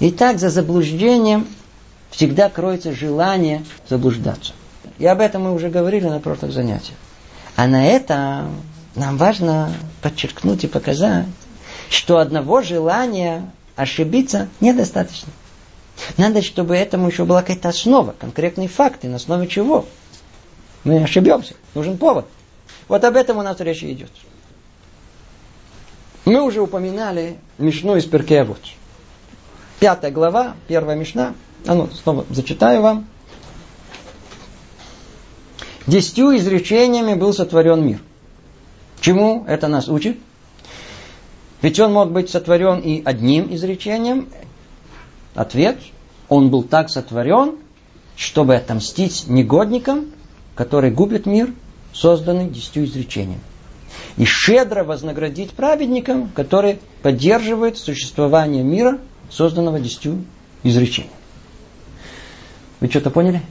Итак, за заблуждением всегда кроется желание заблуждаться. И об этом мы уже говорили на прошлых занятиях. А на это нам важно подчеркнуть и показать, что одного желания ошибиться недостаточно. Надо, чтобы этому еще была какая-то основа, конкретные факты, на основе чего мы ошибемся. Нужен повод. Вот об этом у нас речь идет. Мы уже упоминали Мишну из Перкеавод. Пятая глава, первая Мишна. А ну, снова зачитаю вам. Десятью изречениями был сотворен мир. Чему это нас учит? Ведь он мог быть сотворен и одним изречением. Ответ. Он был так сотворен, чтобы отомстить негодникам, которые губят мир, созданный десятью изречениями. и щедро вознаградить праведникам, которые поддерживают существование мира, созданного десятью изречениями. Вы что-то поняли?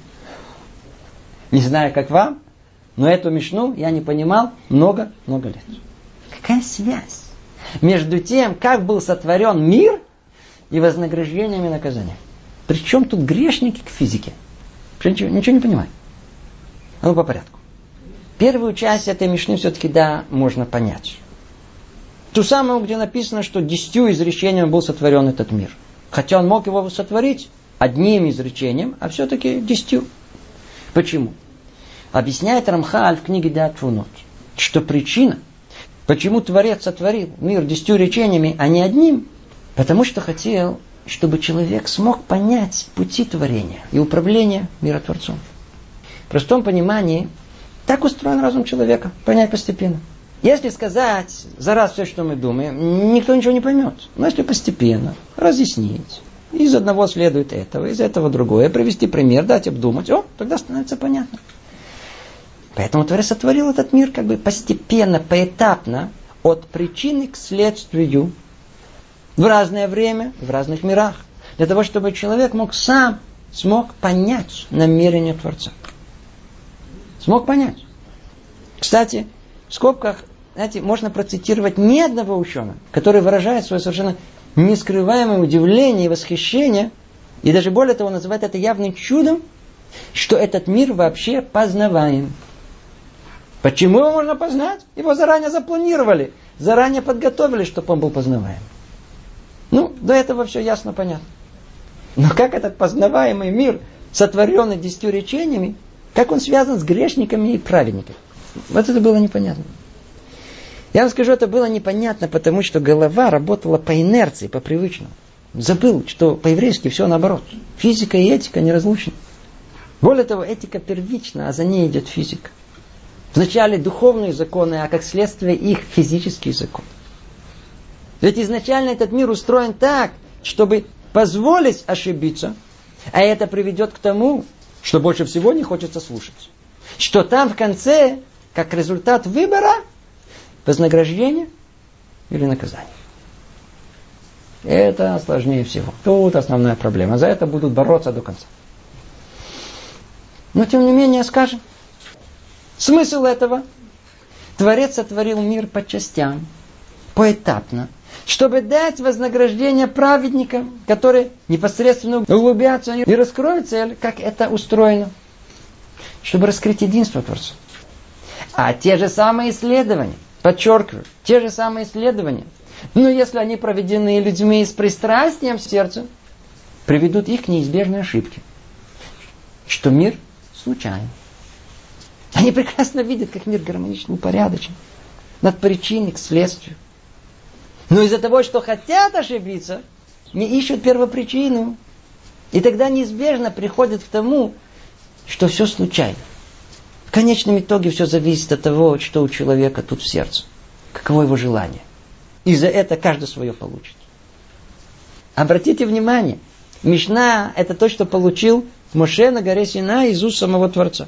Не знаю, как вам, но эту мишну я не понимал много-много лет. Какая связь между тем, как был сотворен мир и вознаграждением и наказанием? Причем тут грешники к физике? Ничего, ничего не понимаю. А ну по порядку. Первую часть этой мишны все-таки, да, можно понять. Ту самую, где написано, что десятью изречениями был сотворен этот мир. Хотя он мог его сотворить одним изречением, а все-таки десятью. Почему? Объясняет Рамхаль в книге Датфунот, что причина, почему Творец сотворил мир десятью речениями, а не одним, потому что хотел, чтобы человек смог понять пути творения и управления миротворцом. В простом понимании, так устроен разум человека, понять постепенно. Если сказать за раз все, что мы думаем, никто ничего не поймет. Но если постепенно разъяснить, из одного следует этого, из этого другое, привести пример, дать обдумать, о, тогда становится понятно. Поэтому Творец сотворил этот мир как бы постепенно, поэтапно, от причины к следствию, в разное время, в разных мирах, для того, чтобы человек мог сам, смог понять намерение Творца. Смог понять. Кстати, в скобках, знаете, можно процитировать ни одного ученого, который выражает свое совершенно нескрываемое удивление и восхищение, и даже более того, называет это явным чудом, что этот мир вообще познаваем. Почему его можно познать? Его заранее запланировали, заранее подготовили, чтобы он был познаваем. Ну, до этого все ясно, понятно. Но как этот познаваемый мир, сотворенный десятью речениями, как он связан с грешниками и праведниками? Вот это было непонятно. Я вам скажу, это было непонятно, потому что голова работала по инерции, по привычному. Забыл, что по-еврейски все наоборот. Физика и этика неразлучны. Более того, этика первична, а за ней идет физика. Вначале духовные законы, а как следствие их физический закон. Ведь изначально этот мир устроен так, чтобы позволить ошибиться, а это приведет к тому, что больше всего не хочется слушать. Что там в конце, как результат выбора, вознаграждение или наказание. Это сложнее всего. Тут основная проблема. За это будут бороться до конца. Но тем не менее скажем. Смысл этого. Творец сотворил мир по частям, поэтапно, чтобы дать вознаграждение праведникам, которые непосредственно углубятся и раскроют цель, как это устроено. Чтобы раскрыть единство Творца. А те же самые исследования, подчеркиваю, те же самые исследования, но если они проведены людьми с пристрастием в сердце, приведут их к неизбежной ошибке, что мир случайен. Они прекрасно видят, как мир гармоничен, упорядочен. Над причиной к следствию. Но из-за того, что хотят ошибиться, не ищут первопричину. И тогда неизбежно приходят к тому, что все случайно. В конечном итоге все зависит от того, что у человека тут в сердце. Каково его желание. И за это каждый свое получит. Обратите внимание, Мишна – это то, что получил Моше на горе Сина из уст самого Творца.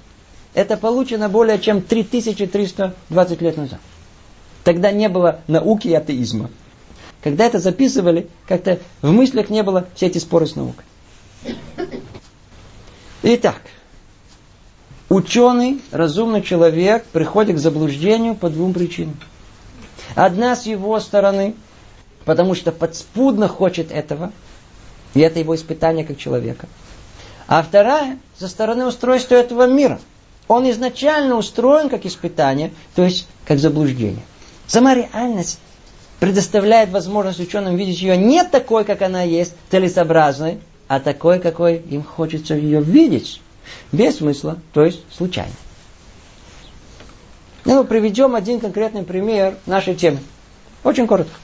Это получено более чем 3320 лет назад. Тогда не было науки и атеизма. Когда это записывали, как-то в мыслях не было все эти споры с наукой. Итак, ученый, разумный человек приходит к заблуждению по двум причинам. Одна с его стороны, потому что подспудно хочет этого, и это его испытание как человека. А вторая, со стороны устройства этого мира. Он изначально устроен как испытание, то есть как заблуждение. Сама реальность предоставляет возможность ученым видеть ее не такой, как она есть, целесообразной, а такой, какой им хочется ее видеть. Без смысла, то есть случайно. Ну, приведем один конкретный пример нашей темы. Очень коротко.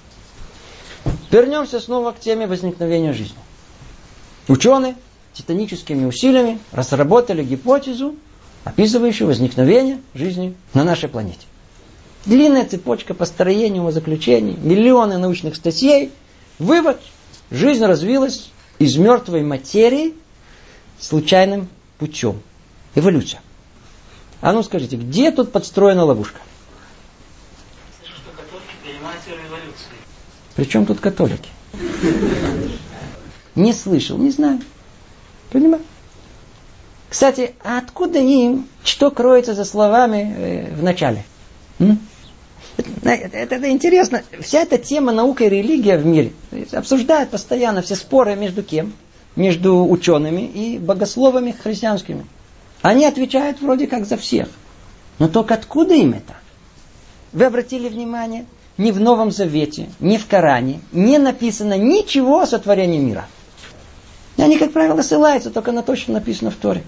Вернемся снова к теме возникновения жизни. Ученые титаническими усилиями разработали гипотезу, описывающую возникновение жизни на нашей планете. Длинная цепочка построения заключений, миллионы научных статей. Вывод. Жизнь развилась из мертвой материи случайным путем. Эволюция. А ну скажите, где тут подстроена ловушка? Причем тут католики? Не слышал, не знаю. Понимаю. Кстати, а откуда им, что кроется за словами э, в начале? Это, это, это интересно. Вся эта тема наука и религия в мире обсуждают постоянно все споры между кем? Между учеными и богословами христианскими. Они отвечают вроде как за всех. Но только откуда им это? Вы обратили внимание? Ни в Новом Завете, ни в Коране не написано ничего о сотворении мира. И они, как правило, ссылаются только на то, что написано в Торе.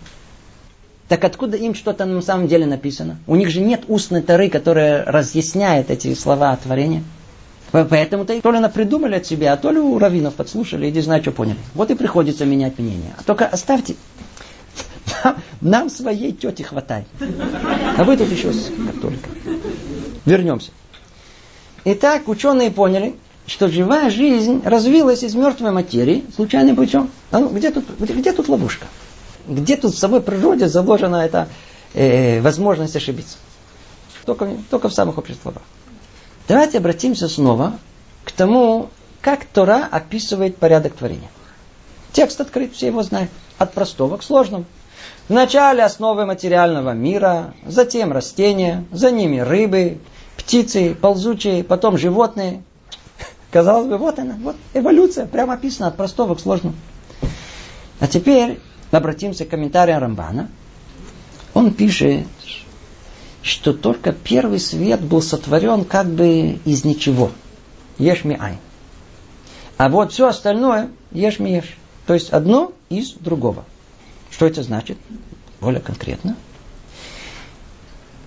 Так откуда им что-то на самом деле написано? У них же нет устной Торы, которая разъясняет эти слова о творении. Поэтому-то то ли придумали от себя, а то ли у раввинов подслушали и не знаю, что поняли. Вот и приходится менять мнение. А только оставьте. Нам, нам своей тети хватает. А вы тут еще с католиком. Вернемся. Итак, ученые поняли, что живая жизнь развилась из мертвой материи случайным путем. А ну, где тут, где, где тут ловушка? Где тут в самой природе заложена эта э, возможность ошибиться? Только, только в самых общих словах. Давайте обратимся снова к тому, как Тора описывает порядок творения. Текст открыт, все его знают. От простого к сложному. Вначале основы материального мира, затем растения, за ними рыбы, птицы, ползучие, потом животные. Казалось бы, вот она, вот эволюция, прямо описана от простого к сложному. А теперь обратимся к комментариям Рамбана. Он пишет, что только первый свет был сотворен как бы из ничего. Ешь ми ай. А вот все остальное ешь ми ешь. То есть одно из другого. Что это значит? Более конкретно.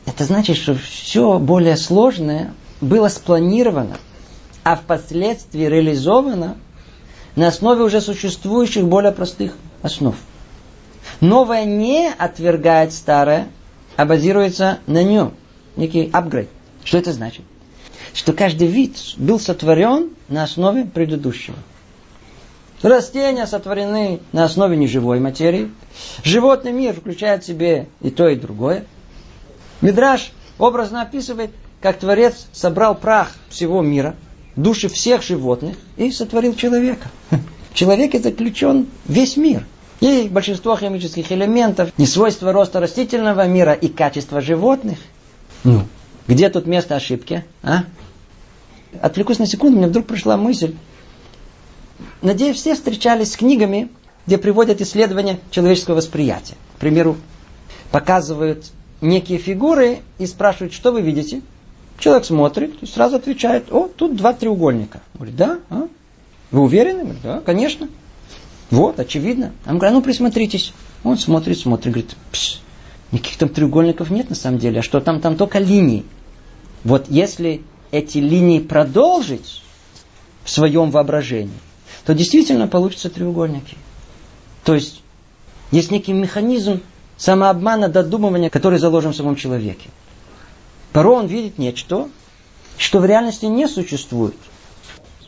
Это значит, что все более сложное было спланировано, а впоследствии реализовано на основе уже существующих более простых основ. Новое не отвергает старое, а базируется на нем. Некий апгрейд. Что это значит? Что каждый вид был сотворен на основе предыдущего. Растения сотворены на основе неживой материи. Животный мир включает в себе и то, и другое. Мидраш образно описывает, как Творец собрал прах всего мира, души всех животных и сотворил человека. В человеке заключен весь мир. И большинство химических элементов, не свойства роста растительного мира и качества животных. Ну, где тут место ошибки? А? Отвлекусь на секунду, мне вдруг пришла мысль. Надеюсь, все встречались с книгами, где приводят исследования человеческого восприятия. К примеру, показывают некие фигуры и спрашивают, что вы видите. Человек смотрит и сразу отвечает, о, тут два треугольника. Говорит, да? А? Вы уверены? Говорит, да, конечно. Вот, очевидно. А мы говорим, ну присмотритесь. Он смотрит, смотрит, говорит, Пш, никаких там треугольников нет на самом деле, а что там, там только линии. Вот если эти линии продолжить в своем воображении, то действительно получатся треугольники. То есть есть некий механизм самообмана, додумывания, который заложен в самом человеке. Порой он видит нечто, что в реальности не существует.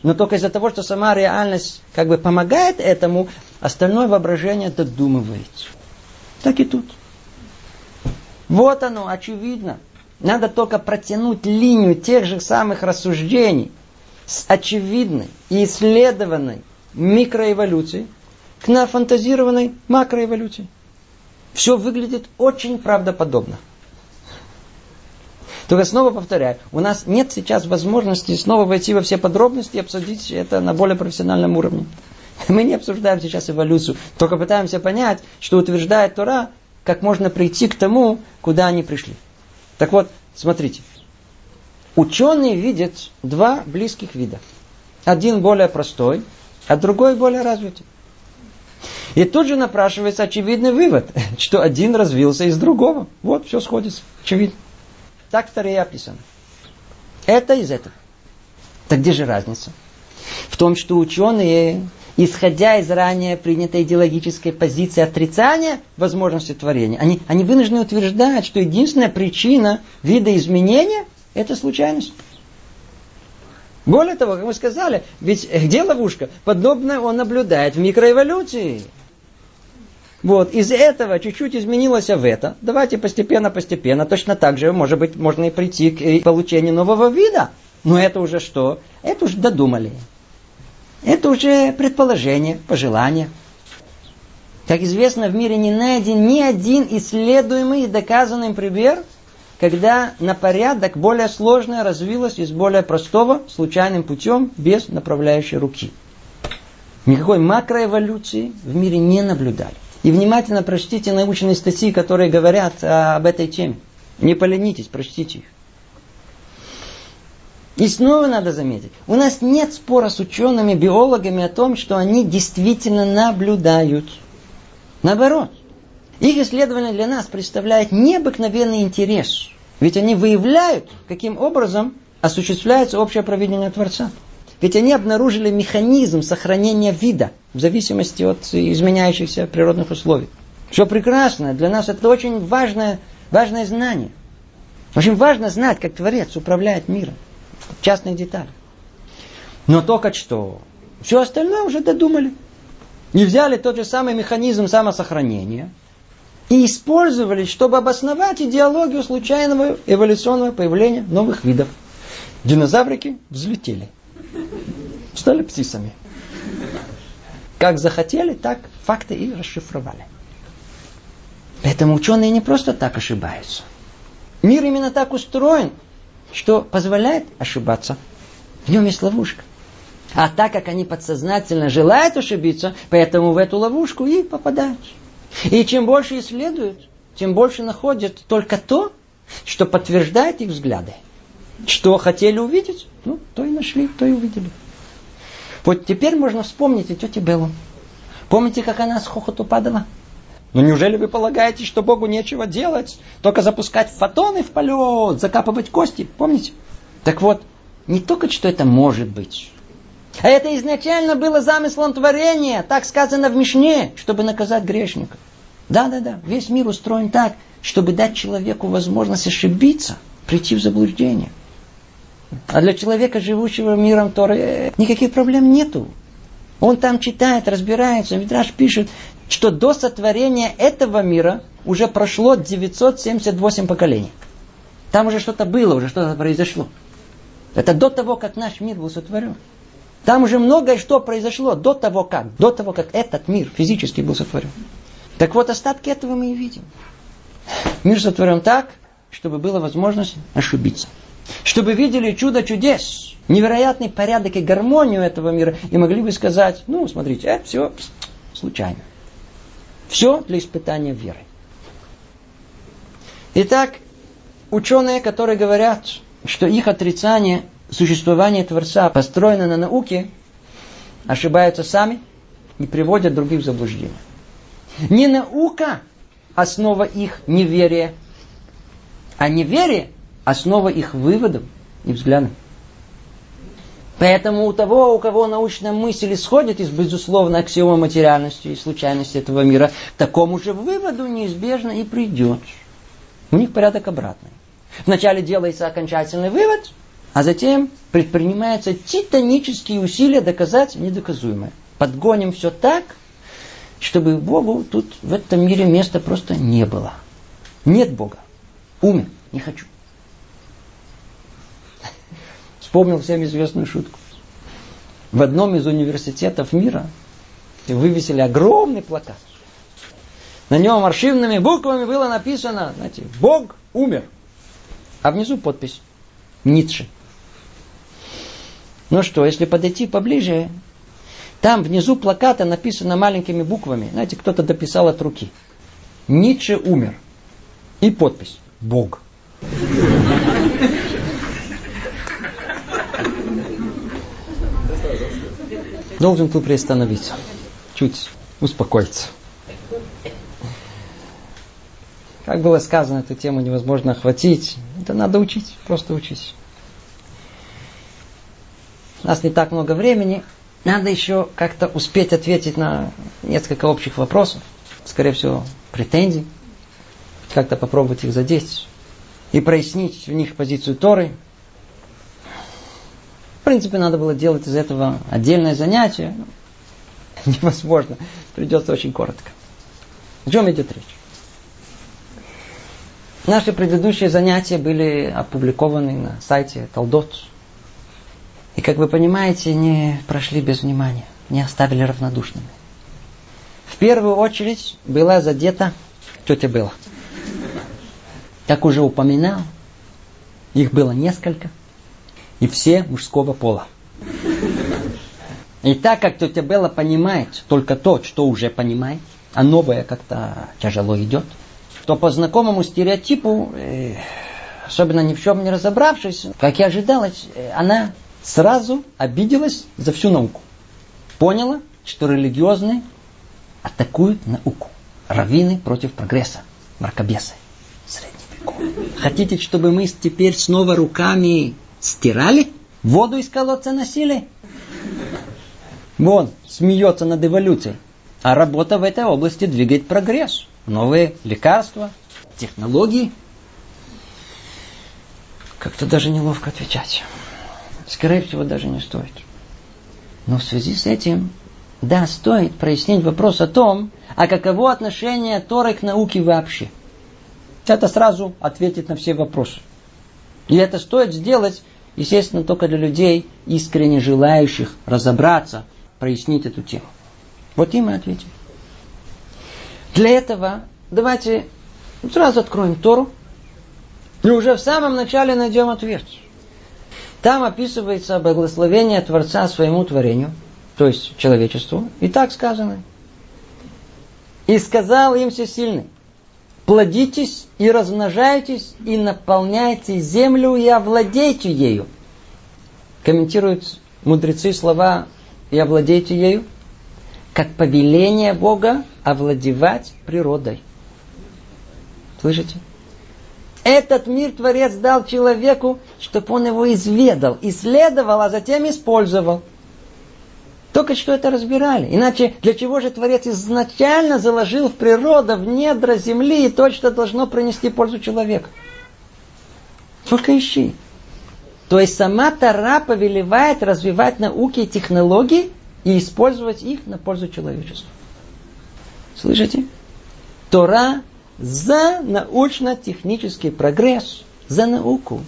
Но только из-за того, что сама реальность как бы помогает этому, остальное воображение додумывается. Так и тут. Вот оно, очевидно. Надо только протянуть линию тех же самых рассуждений с очевидной и исследованной микроэволюцией к нафантазированной макроэволюции. Все выглядит очень правдоподобно. Только снова повторяю, у нас нет сейчас возможности снова войти во все подробности и обсудить это на более профессиональном уровне. Мы не обсуждаем сейчас эволюцию, только пытаемся понять, что утверждает Тора, как можно прийти к тому, куда они пришли. Так вот, смотрите. Ученые видят два близких вида. Один более простой, а другой более развитый. И тут же напрашивается очевидный вывод, что один развился из другого. Вот, все сходится. Очевидно. Так в Таре описано. Это из этого. Так где же разница? В том, что ученые, исходя из ранее принятой идеологической позиции отрицания возможности творения, они, они вынуждены утверждать, что единственная причина вида изменения – это случайность. Более того, как мы сказали, ведь где ловушка? Подобное он наблюдает в микроэволюции. Вот, из этого чуть-чуть изменилось в это. Давайте постепенно-постепенно, точно так же, может быть, можно и прийти к получению нового вида. Но это уже что? Это уже додумали. Это уже предположение, пожелание. Как известно, в мире не найден ни один исследуемый и доказанный пример, когда на порядок более сложное развилось из более простого случайным путем без направляющей руки. Никакой макроэволюции в мире не наблюдали. И внимательно прочтите научные статьи, которые говорят об этой теме. Не поленитесь, прочтите их. И снова надо заметить, у нас нет спора с учеными, биологами о том, что они действительно наблюдают. Наоборот, их исследование для нас представляет необыкновенный интерес. Ведь они выявляют, каким образом осуществляется общее проведение Творца. Ведь они обнаружили механизм сохранения вида в зависимости от изменяющихся природных условий. Все прекрасно. Для нас это очень важное, важное знание. Очень важно знать, как Творец управляет миром. Частные детали. Но только что. Все остальное уже додумали. И взяли тот же самый механизм самосохранения и использовали, чтобы обосновать идеологию случайного эволюционного появления новых видов. Динозаврики взлетели. Стали птицами. Как захотели, так факты и расшифровали. Поэтому ученые не просто так ошибаются. Мир именно так устроен, что позволяет ошибаться. В нем есть ловушка. А так как они подсознательно желают ошибиться, поэтому в эту ловушку и попадают. И чем больше исследуют, тем больше находят только то, что подтверждает их взгляды. Что хотели увидеть, ну, то и нашли, то и увидели. Вот теперь можно вспомнить и тетю Беллу. Помните, как она с хохоту падала? Ну неужели вы полагаете, что Богу нечего делать? Только запускать фотоны в полет, закапывать кости? Помните? Так вот, не только что это может быть, а это изначально было замыслом творения, так сказано в Мишне, чтобы наказать грешника. Да-да-да, весь мир устроен так, чтобы дать человеку возможность ошибиться, прийти в заблуждение. А для человека, живущего миром Торы, никаких проблем нету. Он там читает, разбирается, Мидраш пишет, что до сотворения этого мира уже прошло 978 поколений. Там уже что-то было, уже что-то произошло. Это до того, как наш мир был сотворен. Там уже многое что произошло до того как, до того как этот мир физически был сотворен. Так вот, остатки этого мы и видим. Мир сотворен так, чтобы была возможность ошибиться. Чтобы видели чудо чудес, невероятный порядок и гармонию этого мира, и могли бы сказать, ну, смотрите, это все случайно. Все для испытания веры. Итак, ученые, которые говорят, что их отрицание существования Творца построено на науке, ошибаются сами и приводят других в заблуждение. Не наука основа их неверия, а неверие основа их выводов и взглядов. Поэтому у того, у кого научная мысль исходит из безусловно аксиома материальности и случайности этого мира, к такому же выводу неизбежно и придет. У них порядок обратный. Вначале делается окончательный вывод, а затем предпринимаются титанические усилия доказать недоказуемое. Подгоним все так, чтобы Богу тут в этом мире места просто не было. Нет Бога. Умер. Не хочу. Вспомнил всем известную шутку. В одном из университетов мира вывесили огромный плакат. На нем аршивными буквами было написано, знаете, Бог умер. А внизу подпись Ницше. Ну что, если подойти поближе, там внизу плаката написано маленькими буквами. Знаете, кто-то дописал от руки. Ницше умер. И подпись. Бог. Должен тут приостановиться. Чуть успокоиться. Как было сказано, эту тему невозможно охватить. Это надо учить, просто учить. У нас не так много времени. Надо еще как-то успеть ответить на несколько общих вопросов. Скорее всего, претензий. Как-то попробовать их задеть. И прояснить в них позицию Торы, принципе, надо было делать из этого отдельное занятие. Невозможно. Придется очень коротко. О чем идет речь? Наши предыдущие занятия были опубликованы на сайте Талдот. И, как вы понимаете, не прошли без внимания, не оставили равнодушными. В первую очередь была задета тетя Белла. Как уже упоминал, их было несколько, и все мужского пола. И так как тетя Белла понимает только то, что уже понимает, а новое как-то тяжело идет, то по знакомому стереотипу, э, особенно ни в чем не разобравшись, как и ожидалось, э, она сразу обиделась за всю науку. Поняла, что религиозные атакуют науку. Раввины против прогресса. Мракобесы. Средневековье. Хотите, чтобы мы теперь снова руками стирали? Воду из колодца носили? Вон, смеется над эволюцией. А работа в этой области двигает прогресс. Новые лекарства, технологии. Как-то даже неловко отвечать. Скорее всего, даже не стоит. Но в связи с этим, да, стоит прояснить вопрос о том, а каково отношение Торы к науке вообще. Это сразу ответит на все вопросы. И это стоит сделать, естественно, только для людей, искренне желающих разобраться прояснить эту тему. Вот им и ответим. Для этого давайте сразу откроем Тору и уже в самом начале найдем ответ. Там описывается благословение Творца своему творению, то есть человечеству. И так сказано. И сказал им всесильный, плодитесь и размножайтесь, и наполняйте землю, и овладейте ею. Комментируют мудрецы слова и овладейте ею, как повеление Бога овладевать природой. Слышите? Этот мир Творец дал человеку, чтобы он его изведал, исследовал, а затем использовал. Только что это разбирали. Иначе для чего же Творец изначально заложил в природу, в недра земли то, что должно принести пользу человеку? Только ищи. То есть сама Тара повелевает развивать науки и технологии и использовать их на пользу человечества. Слышите? Тора за научно-технический прогресс, за науку.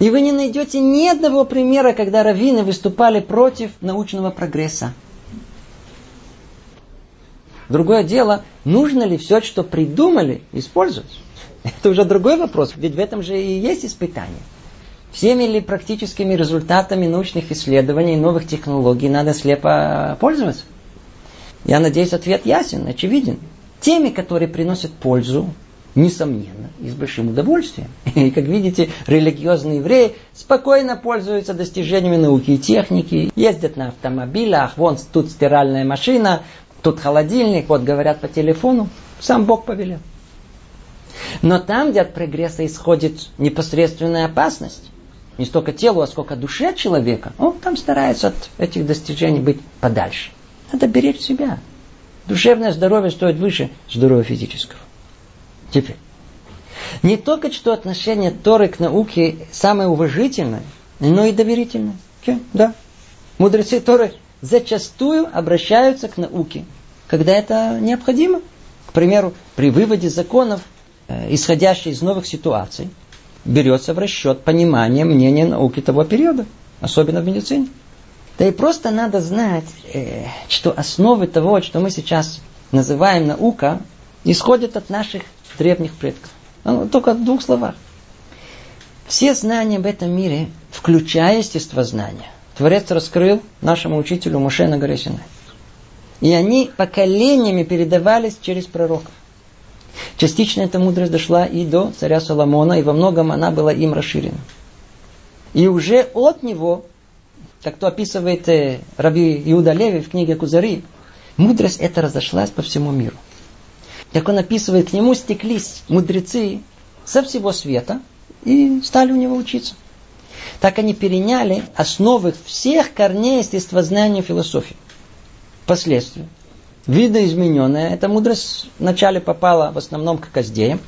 И вы не найдете ни одного примера, когда раввины выступали против научного прогресса. Другое дело, нужно ли все, что придумали, использовать? Это уже другой вопрос, ведь в этом же и есть испытание. Всеми ли практическими результатами научных исследований и новых технологий надо слепо пользоваться? Я надеюсь, ответ ясен, очевиден. Теми, которые приносят пользу, несомненно, и с большим удовольствием. И, как видите, религиозные евреи спокойно пользуются достижениями науки и техники, ездят на автомобилях, вон тут стиральная машина, тут холодильник, вот говорят по телефону, сам Бог повелел. Но там, где от прогресса исходит непосредственная опасность, не столько телу, а сколько душе человека, он там старается от этих достижений быть подальше. Надо беречь себя. Душевное здоровье стоит выше здоровья физического. Теперь. Не только что отношение Торы к науке самое уважительное, но и доверительное. Да. Мудрецы Торы зачастую обращаются к науке, когда это необходимо. К примеру, при выводе законов, э, исходящих из новых ситуаций, берется в расчет понимание мнения науки того периода, особенно в медицине. Да и просто надо знать, э, что основы того, что мы сейчас называем наука, исходят от наших древних предков. Ну, только в двух словах. Все знания в этом мире, включая естествознание, Творец раскрыл нашему учителю Моше на горе Синай. И они поколениями передавались через пророков. Частично эта мудрость дошла и до царя Соломона, и во многом она была им расширена. И уже от него, как то описывает э, Раби Иуда Леви в книге Кузари, мудрость эта разошлась по всему миру. Как он описывает, к нему стеклись мудрецы со всего света и стали у него учиться. Так они переняли основы всех корней естествознания и философии. Впоследствии видоизмененная. Эта мудрость вначале попала в основном к каздеям.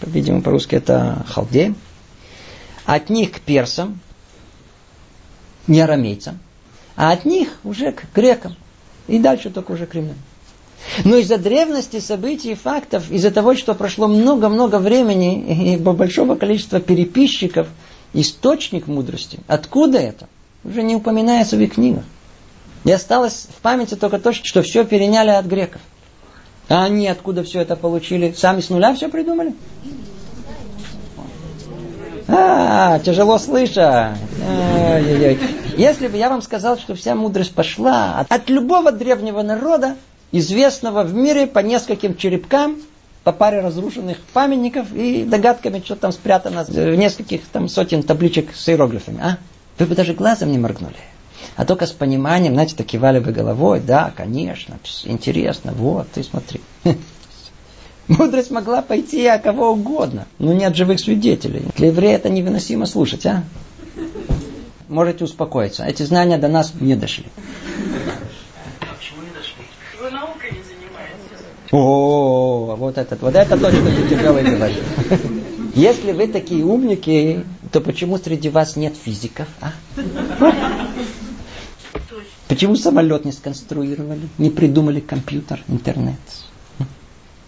Видимо, по-русски это халдеям. От них к персам, не арамейцам. А от них уже к грекам. И дальше только уже к римлянам. Но из-за древности событий и фактов, из-за того, что прошло много-много времени и большого количества переписчиков, источник мудрости. Откуда это? Уже не упоминается в их книгах. И осталось в памяти только то, что все переняли от греков. А они откуда все это получили? Сами с нуля все придумали? А, тяжело. Ой-ой-ой. Если бы я вам сказал, что вся мудрость пошла от любого древнего народа, известного в мире по нескольким черепкам, по паре разрушенных памятников и догадками, что там спрятано в нескольких там сотен табличек с иероглифами, а? Вы бы даже глазом не моргнули. А только с пониманием, знаете, так кивали бы головой, да, конечно, интересно, вот, ты смотри. Мудрость могла пойти от кого угодно, но не от живых свидетелей. Для еврея это невыносимо слушать, а? Можете успокоиться. Эти знания до нас не дошли. Почему не дошли? Вы наукой не занимаетесь. О, вот этот, вот это то, что Тютюбелый говорит. Если вы такие умники, то почему среди вас нет физиков, а? Почему самолет не сконструировали, не придумали компьютер, интернет?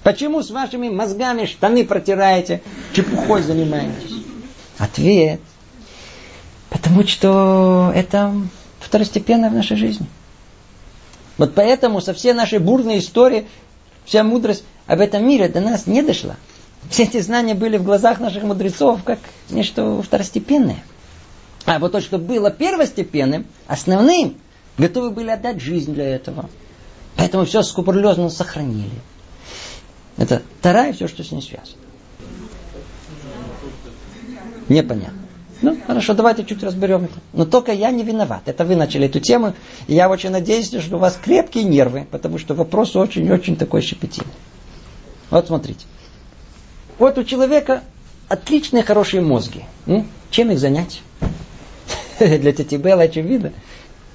Почему с вашими мозгами штаны протираете, чепухой занимаетесь? Ответ. Потому что это второстепенно в нашей жизни. Вот поэтому со всей нашей бурной истории вся мудрость об этом мире до нас не дошла. Все эти знания были в глазах наших мудрецов как нечто второстепенное. А вот то, что было первостепенным, основным, готовы были отдать жизнь для этого. Поэтому все скрупулезно сохранили. Это вторая все, что с ней связано. Непонятно. Ну, хорошо, давайте чуть разберем это. Но только я не виноват. Это вы начали эту тему. И я очень надеюсь, что у вас крепкие нервы, потому что вопрос очень-очень такой щепетильный. Вот смотрите. Вот у человека отличные хорошие мозги. Ну, чем их занять? Для тети Беллы очевидно,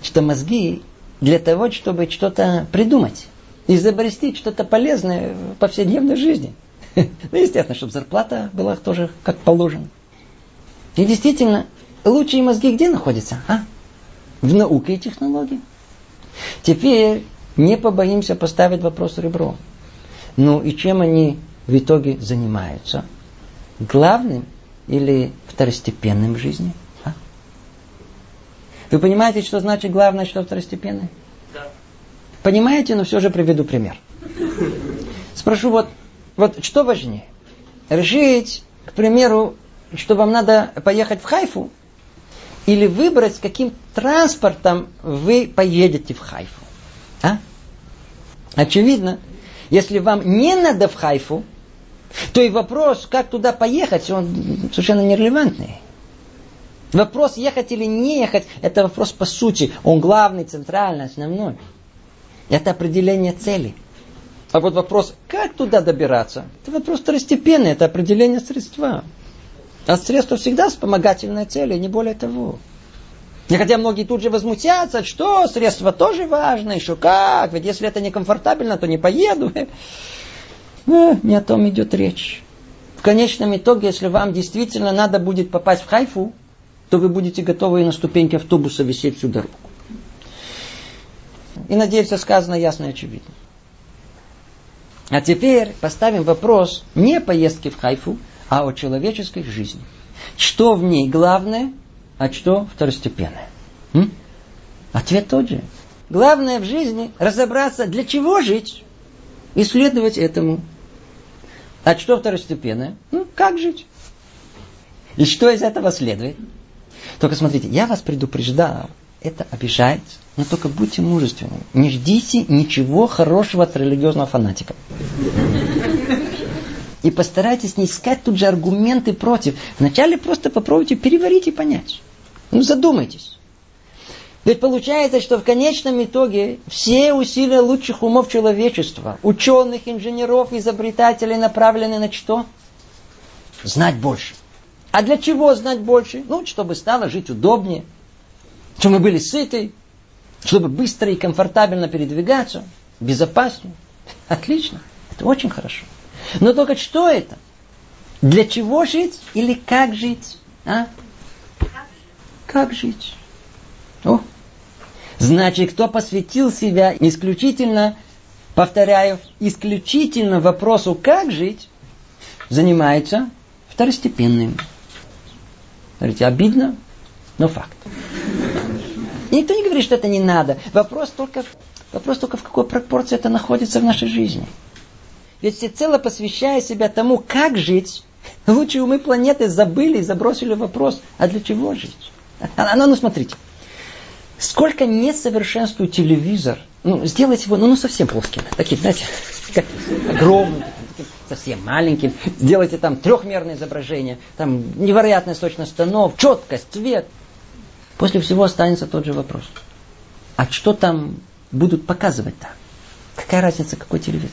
что мозги для того, чтобы что-то придумать изобрести что-то полезное в повседневной жизни. Ну, естественно, чтобы зарплата была тоже как положено. И действительно, лучшие мозги где находятся? А? В науке и технологии. Теперь не побоимся поставить вопрос ребром. Ну и чем они в итоге занимаются? Главным или второстепенным в жизни? А? Вы понимаете, что значит главное, что второстепенное? Понимаете, но все же приведу пример. Спрошу, вот, вот что важнее? Решить, к примеру, что вам надо поехать в Хайфу, или выбрать, каким транспортом вы поедете в Хайфу. А? Очевидно, если вам не надо в Хайфу, то и вопрос, как туда поехать, он совершенно нерелевантный. Вопрос, ехать или не ехать, это вопрос по сути. Он главный, центральный, основной. Это определение цели. А вот вопрос, как туда добираться, это вопрос второстепенный, это определение средства. А средство всегда вспомогательная цель, и не более того. И хотя многие тут же возмутятся, что средство тоже важно, еще как, ведь если это некомфортабельно, то не поеду. Ну, не о том идет речь. В конечном итоге, если вам действительно надо будет попасть в Хайфу, то вы будете готовы и на ступеньке автобуса висеть всю дорогу. И надеюсь, все сказано ясно и очевидно. А теперь поставим вопрос не о поездке в Хайфу, а о человеческой жизни. Что в ней главное, а что второстепенное? М? Ответ тот же. Главное в жизни разобраться, для чего жить, и следовать этому. А что второстепенное? Ну, как жить? И что из этого следует? Только смотрите, я вас предупреждал, это обижает, но только будьте мужественны. Не ждите ничего хорошего от религиозного фанатика. И постарайтесь не искать тут же аргументы против. Вначале просто попробуйте переварить и понять. Ну задумайтесь. Ведь получается, что в конечном итоге все усилия лучших умов человечества, ученых, инженеров, изобретателей направлены на что? Знать больше. А для чего знать больше? Ну, чтобы стало жить удобнее, чтобы мы были сыты, чтобы быстро и комфортабельно передвигаться, безопаснее. Отлично. Это очень хорошо. Но только что это? Для чего жить или как жить? А? Как жить? О. Значит, кто посвятил себя исключительно, повторяю, исключительно вопросу, как жить, занимается второстепенным. Смотрите, обидно, но факт. Никто не говорит, что это не надо. Вопрос только, вопрос только в какой пропорции это находится в нашей жизни. Ведь всецело посвящая себя тому, как жить, лучшие умы планеты забыли и забросили вопрос, а для чего жить? А, ну, ну смотрите, сколько несовершенствует телевизор, ну, сделайте его, ну, ну совсем плоским, таким, знаете, как огромным, совсем маленьким, сделайте там трехмерное изображение, там невероятная сочность станов, четкость, цвет. После всего останется тот же вопрос. А что там будут показывать-то? Какая разница, какой телевизор?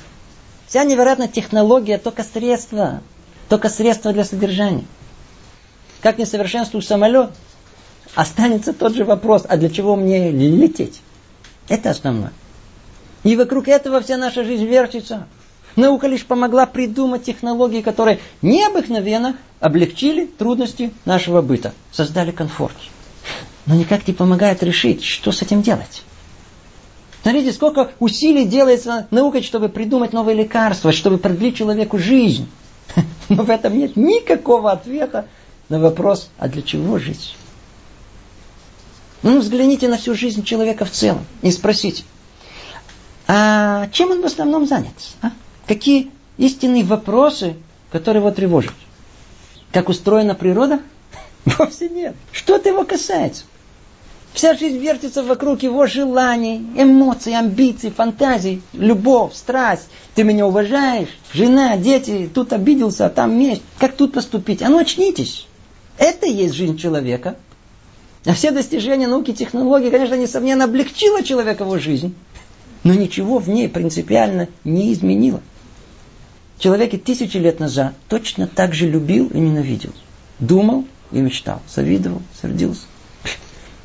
Вся невероятная технология только средство. Только средство для содержания. Как несовершенствует самолет, останется тот же вопрос, а для чего мне лететь? Это основное. И вокруг этого вся наша жизнь вертится. Наука лишь помогла придумать технологии, которые необыкновенно облегчили трудности нашего быта, создали комфорт. Но никак не помогает решить, что с этим делать. Смотрите, сколько усилий делается наукой, чтобы придумать новые лекарства, чтобы продлить человеку жизнь. Но в этом нет никакого ответа на вопрос, а для чего жить? Ну, взгляните на всю жизнь человека в целом и спросите, а чем он в основном занят? А? Какие истинные вопросы, которые его тревожат? Как устроена природа? Вовсе нет. Что это его касается? Вся жизнь вертится вокруг его желаний, эмоций, амбиций, фантазий, любовь, страсть. Ты меня уважаешь, жена, дети, тут обиделся, а там месть. Как тут поступить? А ну очнитесь. Это и есть жизнь человека. А все достижения науки и технологий, конечно, несомненно, облегчило человекову жизнь. Но ничего в ней принципиально не изменило. Человек и тысячи лет назад точно так же любил и ненавидел. Думал и мечтал. Завидовал, сердился.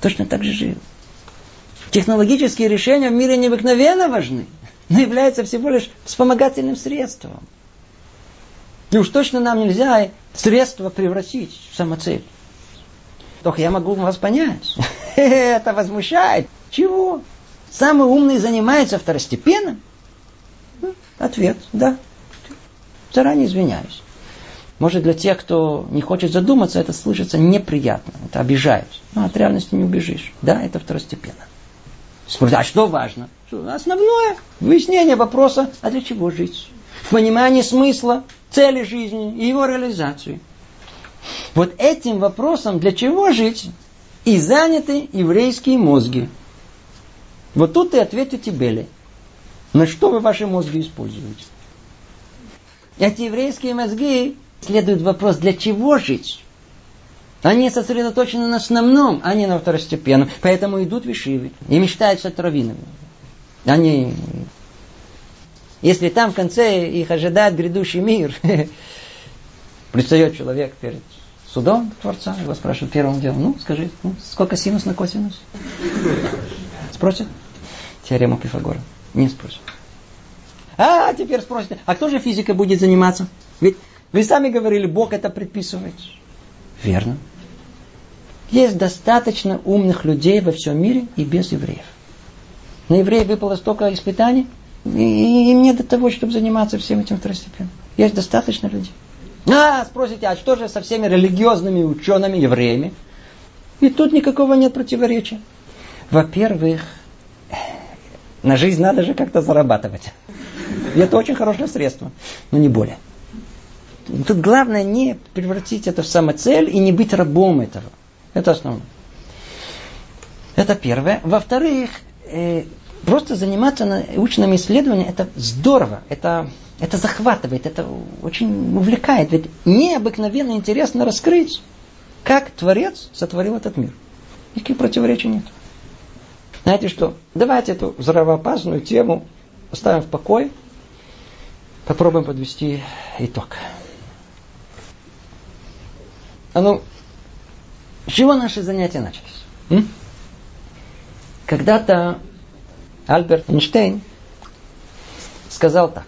Точно так же жил. Технологические решения в мире необыкновенно важны, но являются всего лишь вспомогательным средством. И уж точно нам нельзя средство превратить в самоцель. Только я могу вас понять. Это возмущает. Чего? Самый умный занимается второстепенным? Ответ, да. Заранее извиняюсь. Может, для тех, кто не хочет задуматься, это слышится неприятно, это обижает. Но от реальности не убежишь. Да, это второстепенно. А что важно? Основное выяснение вопроса, а для чего жить? Понимание смысла, цели жизни и его реализации. Вот этим вопросом, для чего жить, и заняты еврейские мозги. Вот тут и ответите Бели. На что вы ваши мозги используете? Эти еврейские мозги следует вопрос, для чего жить? Они сосредоточены на основном, а не на второстепенном. Поэтому идут вишивы и мечтают стать раввинами. Они... Если там в конце их ожидает грядущий мир, предстает человек перед судом Творца, его спрашивают первым делом, ну, скажи, ну, сколько синус на косинус? Спросят? Теорема Пифагора. Не спросят. А, теперь спросите, а кто же физикой будет заниматься? Ведь вы сами говорили, Бог это предписывает. Верно. Есть достаточно умных людей во всем мире и без евреев. На евреев выпало столько испытаний, и им нет до того, чтобы заниматься всем этим второстепенным. Есть достаточно людей. А, спросите, а что же со всеми религиозными учеными, евреями? И тут никакого нет противоречия. Во-первых, на жизнь надо же как-то зарабатывать. И это очень хорошее средство, но не более. Тут главное не превратить это в самоцель и не быть рабом этого. Это основное. Это первое. Во-вторых, э, просто заниматься научными исследованиями, это здорово, это, это захватывает, это очень увлекает. Ведь необыкновенно интересно раскрыть, как Творец сотворил этот мир. Никаких противоречий нет. Знаете что? Давайте эту взрывоопасную тему оставим в покое. Попробуем подвести итог. А ну, с чего наши занятия начались? М? Когда-то Альберт Эйнштейн сказал так.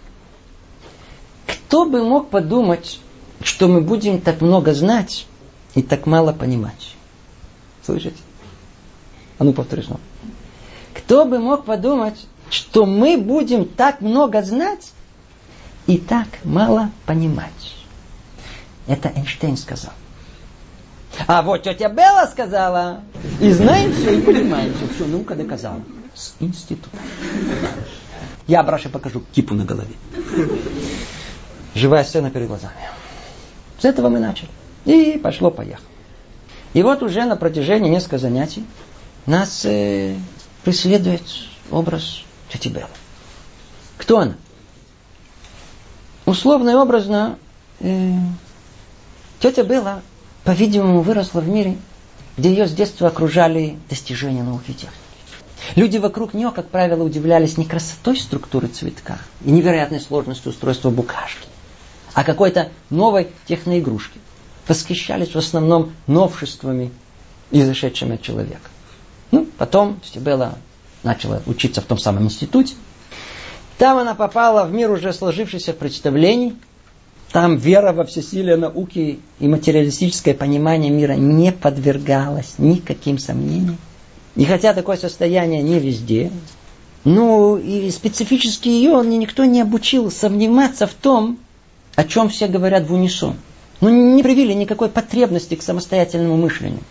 Кто бы мог подумать, что мы будем так много знать и так мало понимать? Слышите? А ну повтори снова. Кто бы мог подумать, что мы будем так много знать и так мало понимать? Это Эйнштейн сказал. А вот тетя Белла сказала, и знаем все, и понимаем все. Все, наука доказала. С института. Я Браше покажу кипу на голове. Живая сцена перед глазами. С этого мы начали. И пошло-поехало. И вот уже на протяжении нескольких занятий нас э, преследует образ тети Беллы. Кто она? Условно и образно, э, тетя Белла, по-видимому, выросла в мире, где ее с детства окружали достижения науки и техники. Люди вокруг нее, как правило, удивлялись не красотой структуры цветка и невероятной сложностью устройства букашки, а какой-то новой техноигрушки. Восхищались в основном новшествами, изошедшими от человека. Ну, потом Стебела начала учиться в том самом институте. Там она попала в мир уже сложившихся представлений. Там вера во всесилие науки и материалистическое понимание мира не подвергалось никаким сомнениям. И хотя такое состояние не везде, ну и специфически ее никто не обучил сомневаться в том, о чем все говорят в унисон. Ну не привили никакой потребности к самостоятельному мышлению.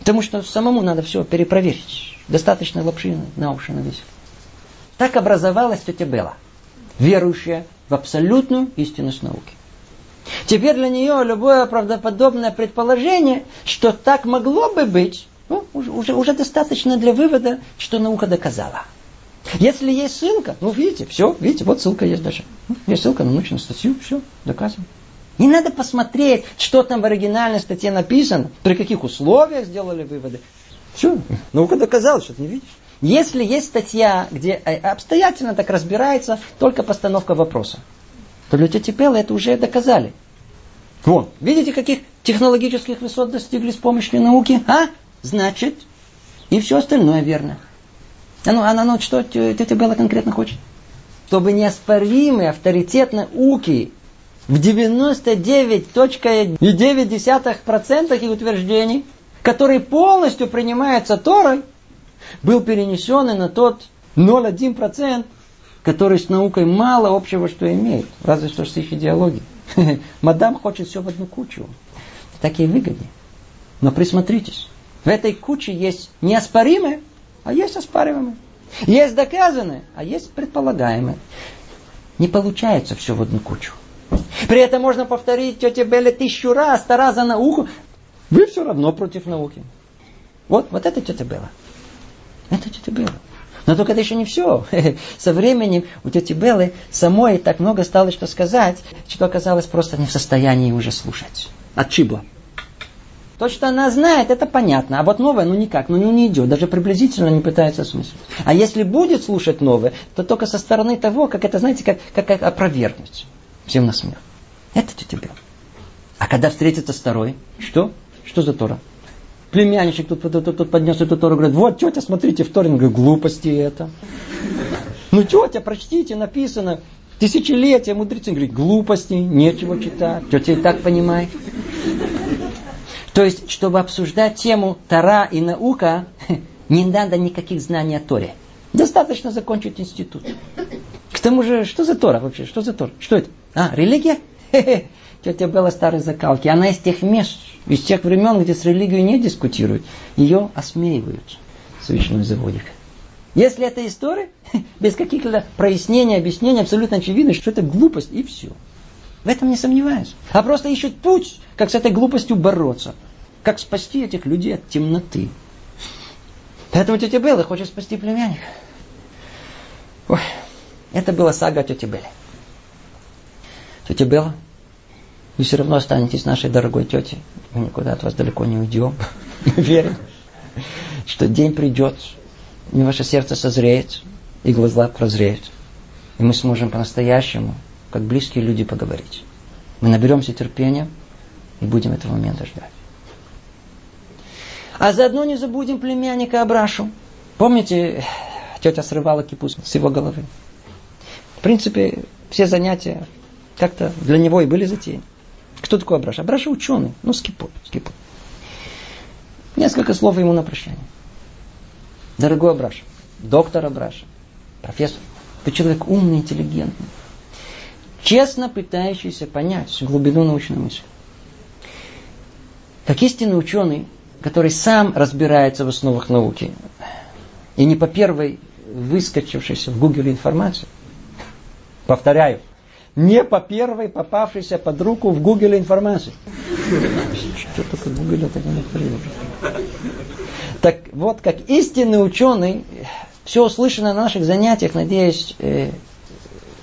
Потому что самому надо все перепроверить. Достаточно лапши на уши навесить. Так образовалась тетя Белла, верующая в абсолютную истинность науки. Теперь для нее любое правдоподобное предположение, что так могло бы быть, ну, уже, уже, достаточно для вывода, что наука доказала. Если есть ссылка, ну видите, все, видите, вот ссылка есть даже. Есть ссылка на научную статью, все, доказано. Не надо посмотреть, что там в оригинальной статье написано, при каких условиях сделали выводы. Все, наука доказала, что ты не видишь. Если есть статья, где обстоятельно так разбирается только постановка вопроса, то для тети Пелла это уже доказали. Вон, видите, каких технологических высот достигли с помощью науки? А? Значит, и все остальное верно. А ну, а ну что Белла конкретно хочет? Чтобы неоспоримый авторитет науки в 99.9% их утверждений, который полностью принимается Торой, был перенесен на тот 0,1%, который с наукой мало общего что имеет, разве что с их идеологией. Мадам хочет все в одну кучу. Так и выгоднее. Но присмотритесь. В этой куче есть неоспоримое, а есть оспариваемое. Есть доказанное, а есть предполагаемое. Не получается все в одну кучу. При этом можно повторить тете Белле тысячу раз, сто раз за науку. Вы все равно против науки. Вот, вот это тетя Белла. Это тетя Белла. Но только это еще не все. Со временем у тети Беллы самой так много стало что сказать, что оказалось просто не в состоянии уже слушать. Отшибло. То, что она знает, это понятно. А вот новое, ну никак, ну не идет. Даже приблизительно не пытается осмыслить. А если будет слушать новое, то только со стороны того, как это, знаете, как, как, как опровергнуть. Всем на смех. Это тетя Белла. А когда встретится второй, что? Что за Тора? Племянничек тут, тут, тут, тут поднес эту Тору, говорит, вот, тетя, смотрите, в. Говорит, глупости это. Ну, тетя, прочтите, написано. Тысячелетия мудрецы. Говорит, глупости, нечего читать. Тетя и так понимает. То есть, чтобы обсуждать тему Тара и наука, не надо никаких знаний о Торе. Достаточно закончить институт. К тому же, что за Тора вообще? Что за Тора? Что это? А, религия? Хе-хе. Тетя Белла старой закалки. Она из тех мест, из тех времен, где с религией не дискутируют. Ее осмеивают. Священный заводик. Если это история, без каких-то прояснений, объяснений, абсолютно очевидно, что это глупость, и все. В этом не сомневаюсь. А просто ищут путь, как с этой глупостью бороться. Как спасти этих людей от темноты. Поэтому тетя Белла хочет спасти племянника. Ой, это была сага о тете Белле. Тетя Белла, вы все равно останетесь нашей дорогой тетей. Мы никуда от вас далеко не уйдем. Мы верим, что день придет, и ваше сердце созреет, и глаза прозреют. И мы сможем по-настоящему как близкие люди поговорить. Мы наберемся терпения и будем этого момента ждать. А заодно не забудем племянника Абрашу. Помните, тетя срывала кипус с его головы. В принципе, все занятия как-то для него и были затеяны. Кто такой Абраш? Абраш ученый, ну с кипой, с кипой. Несколько слов ему на прощание. Дорогой Абраш, доктор Абраш, профессор, ты человек умный, интеллигентный честно пытающийся понять глубину научной мысли. Как истинный ученый, который сам разбирается в основах науки, и не по первой выскочившейся в Гугле информации, повторяю, не по первой попавшейся под руку в Гугле информации. Что только Google это не Так вот, как истинный ученый, все услышанное на наших занятиях, надеюсь, э,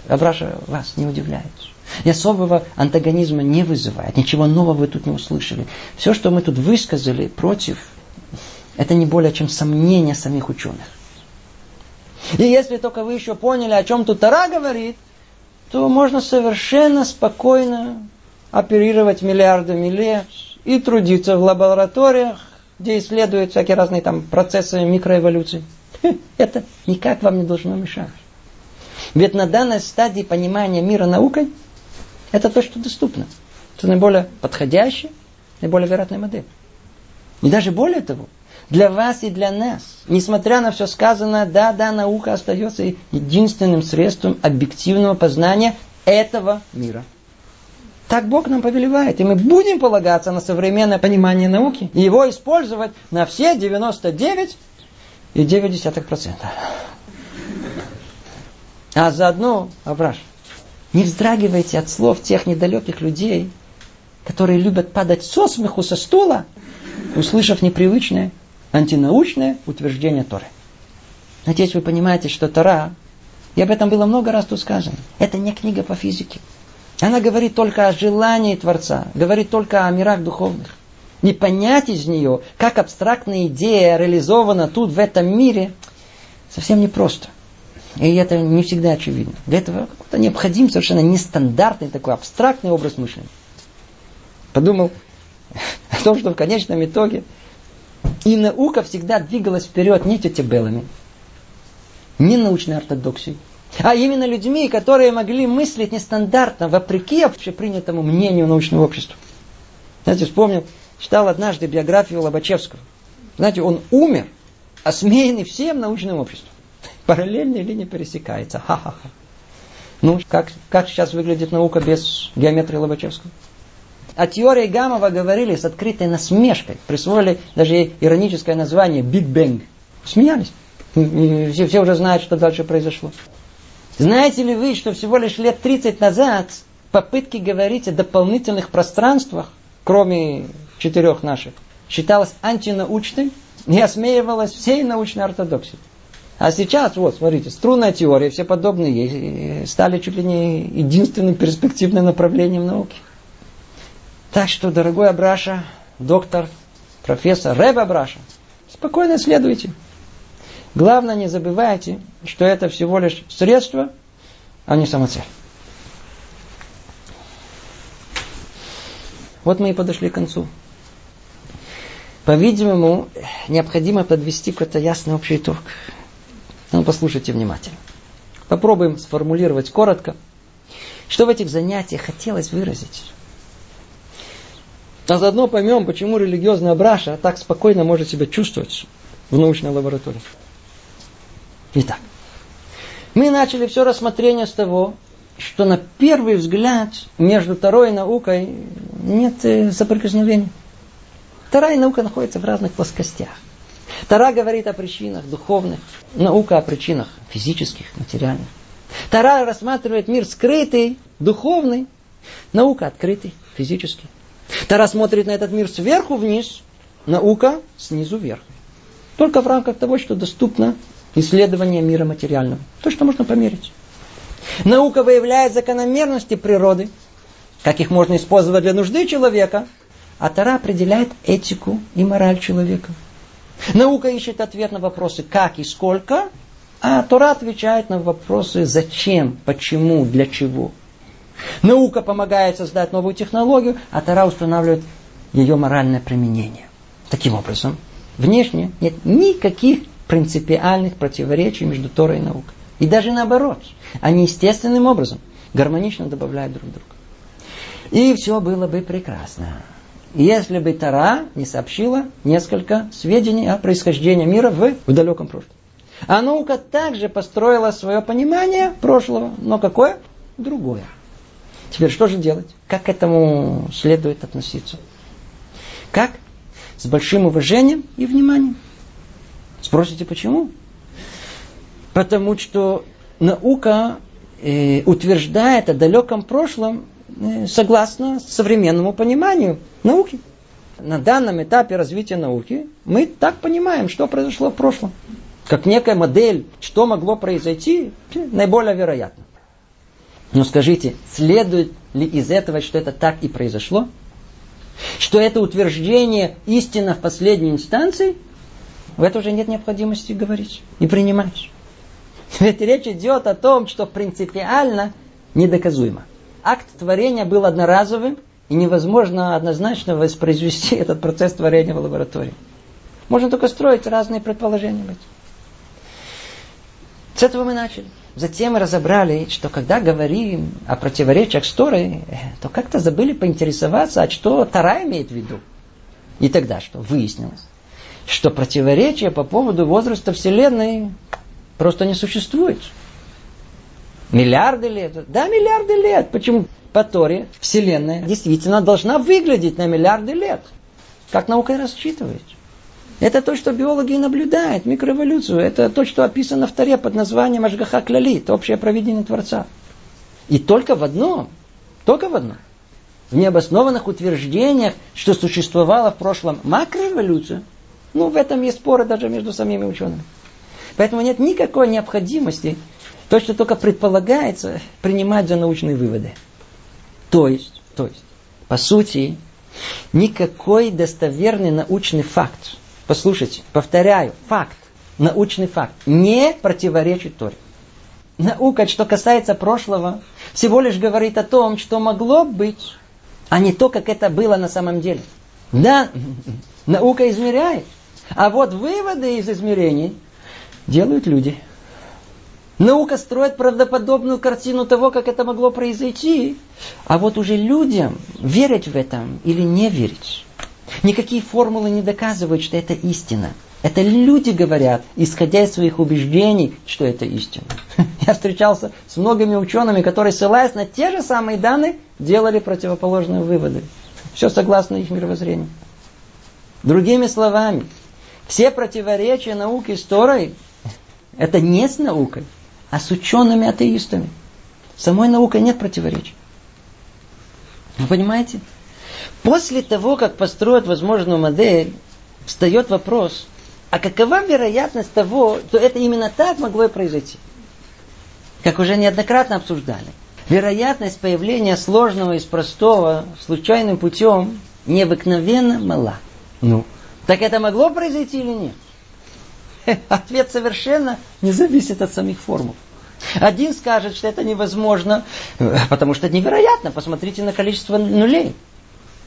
Абраша вас не удивляет. И особого антагонизма не вызывает. Ничего нового вы тут не услышали. Все, что мы тут высказали против, это не более чем сомнения самих ученых. И если только вы еще поняли, о чем тут Тара говорит, то можно совершенно спокойно оперировать миллиардами лет и трудиться в лабораториях, где исследуют всякие разные там процессы микроэволюции. Это никак вам не должно мешать. Ведь на данной стадии понимания мира наукой это то, что доступно. Это наиболее подходящая, наиболее вероятная модель. И даже более того, для вас и для нас, несмотря на все сказанное, да, да, наука остается единственным средством объективного познания этого мира. Так Бог нам повелевает, и мы будем полагаться на современное понимание науки и его использовать на все 99 и 9%. А заодно, Авраш, не вздрагивайте от слов тех недалеких людей, которые любят падать со смеху со стула, услышав непривычное антинаучное утверждение Торы. Надеюсь, вы понимаете, что Тора, и об этом было много раз тут сказано, это не книга по физике. Она говорит только о желании Творца, говорит только о мирах духовных. Не понять из нее, как абстрактная идея реализована тут, в этом мире, совсем непросто. И это не всегда очевидно. Для этого необходим совершенно нестандартный такой абстрактный образ мышления. Подумал о том, что в конечном итоге и наука всегда двигалась вперед не тетебелами, не научной ортодоксией, а именно людьми, которые могли мыслить нестандартно, вопреки общепринятому мнению научного общества. Знаете, вспомнил, читал однажды биографию Лобачевского. Знаете, он умер, осмеянный всем научным обществом. Параллельная линия пересекается. Ха-ха-ха. Ну, как, как сейчас выглядит наука без геометрии Лобачевского? О теории Гамова говорили с открытой насмешкой. Присвоили даже ироническое название Биг Бэнг. Смеялись. Все, все уже знают, что дальше произошло. Знаете ли вы, что всего лишь лет 30 назад попытки говорить о дополнительных пространствах, кроме четырех наших, считалось антинаучной и осмеивалось всей научной ортодоксией. А сейчас, вот, смотрите, струнная теория, все подобные стали чуть ли не единственным перспективным направлением науки. Так что, дорогой Абраша, доктор, профессор, рэб Абраша, спокойно следуйте. Главное, не забывайте, что это всего лишь средство, а не самоцель. Вот мы и подошли к концу. По-видимому, необходимо подвести какой-то ясный общий итог. Ну, послушайте внимательно. Попробуем сформулировать коротко, что в этих занятиях хотелось выразить. А заодно поймем, почему религиозная браша так спокойно может себя чувствовать в научной лаборатории. Итак, мы начали все рассмотрение с того, что на первый взгляд между второй наукой нет э, соприкосновения. Вторая наука находится в разных плоскостях. Тара говорит о причинах духовных, наука о причинах физических, материальных. Тара рассматривает мир скрытый, духовный, наука открытый, физический. Тара смотрит на этот мир сверху вниз, наука снизу вверх. Только в рамках того, что доступно исследование мира материального. То, что можно померить. Наука выявляет закономерности природы, как их можно использовать для нужды человека, а Тара определяет этику и мораль человека. Наука ищет ответ на вопросы как и сколько, а Тора отвечает на вопросы зачем, почему, для чего. Наука помогает создать новую технологию, а Тора устанавливает ее моральное применение. Таким образом, внешне нет никаких принципиальных противоречий между Торой и наукой. И даже наоборот, они естественным образом гармонично добавляют друг друга. И все было бы прекрасно если бы Тара не сообщила несколько сведений о происхождении мира в, в далеком прошлом. А наука также построила свое понимание прошлого, но какое? Другое. Теперь что же делать? Как к этому следует относиться? Как? С большим уважением и вниманием. Спросите, почему? Потому что наука э, утверждает о далеком прошлом э, согласно современному пониманию науки. На данном этапе развития науки мы так понимаем, что произошло в прошлом. Как некая модель, что могло произойти, наиболее вероятно. Но скажите, следует ли из этого, что это так и произошло? Что это утверждение истина в последней инстанции? В это уже нет необходимости говорить и принимать. Ведь речь идет о том, что принципиально недоказуемо. Акт творения был одноразовым, и невозможно однозначно воспроизвести этот процесс творения в лаборатории. Можно только строить разные предположения. С этого мы начали. Затем мы разобрали, что когда говорим о противоречиях с Торой, то как-то забыли поинтересоваться, а что Тара имеет в виду. И тогда что? Выяснилось, что противоречия по поводу возраста Вселенной просто не существует. Миллиарды лет. Да, миллиарды лет. Почему? По Торе Вселенная действительно должна выглядеть на миллиарды лет. Как наука рассчитывает. Это то, что биологи наблюдают, микроэволюцию. Это то, что описано в Таре под названием Ашгаха Клялит, общее проведение Творца. И только в одном, только в одном, в необоснованных утверждениях, что существовала в прошлом макроэволюция, ну, в этом есть споры даже между самими учеными. Поэтому нет никакой необходимости то, что только предполагается, принимать за научные выводы. То есть, то есть, по сути, никакой достоверный научный факт Послушайте, повторяю, факт, научный факт, не противоречит Торе. Наука, что касается прошлого, всего лишь говорит о том, что могло быть, а не то, как это было на самом деле. Да, наука измеряет, а вот выводы из измерений делают люди. Наука строит правдоподобную картину того, как это могло произойти, а вот уже людям верить в это или не верить, Никакие формулы не доказывают, что это истина. Это люди говорят, исходя из своих убеждений, что это истина. Я встречался с многими учеными, которые, ссылаясь на те же самые данные, делали противоположные выводы. Все согласно их мировоззрению. Другими словами, все противоречия науки с Торой – это не с наукой, а с учеными-атеистами. Самой наукой нет противоречий. Вы понимаете? После того, как построят возможную модель, встает вопрос, а какова вероятность того, что это именно так могло и произойти? Как уже неоднократно обсуждали. Вероятность появления сложного из простого случайным путем необыкновенно мала. Ну, так это могло произойти или нет? Ответ совершенно не зависит от самих формул. Один скажет, что это невозможно, потому что это невероятно. Посмотрите на количество нулей.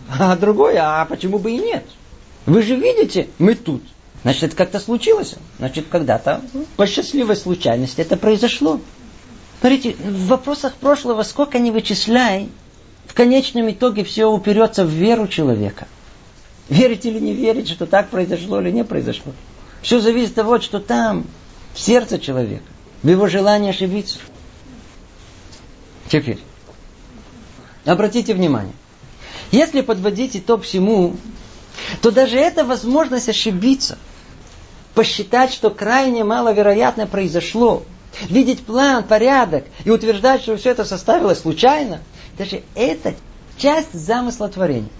А другой, а почему бы и нет? Вы же видите, мы тут. Значит, это как-то случилось. Значит, когда-то по счастливой случайности это произошло. Смотрите, в вопросах прошлого сколько ни вычисляй, в конечном итоге все уперется в веру человека. Верить или не верить, что так произошло или не произошло. Все зависит от того, что там, в сердце человека, в его желании ошибиться. Теперь, обратите внимание. Если подводить итог всему, то даже эта возможность ошибиться, посчитать, что крайне маловероятно произошло, видеть план, порядок и утверждать, что все это составилось случайно, даже это часть замысла творения.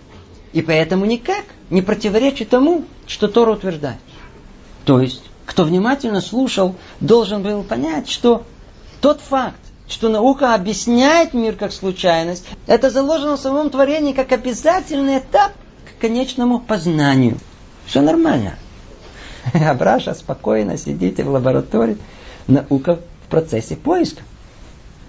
И поэтому никак не противоречит тому, что Тора утверждает. То есть, кто внимательно слушал, должен был понять, что тот факт, что наука объясняет мир как случайность, это заложено в самом творении как обязательный этап к конечному познанию. Все нормально. А спокойно сидите в лаборатории, наука в процессе поиска.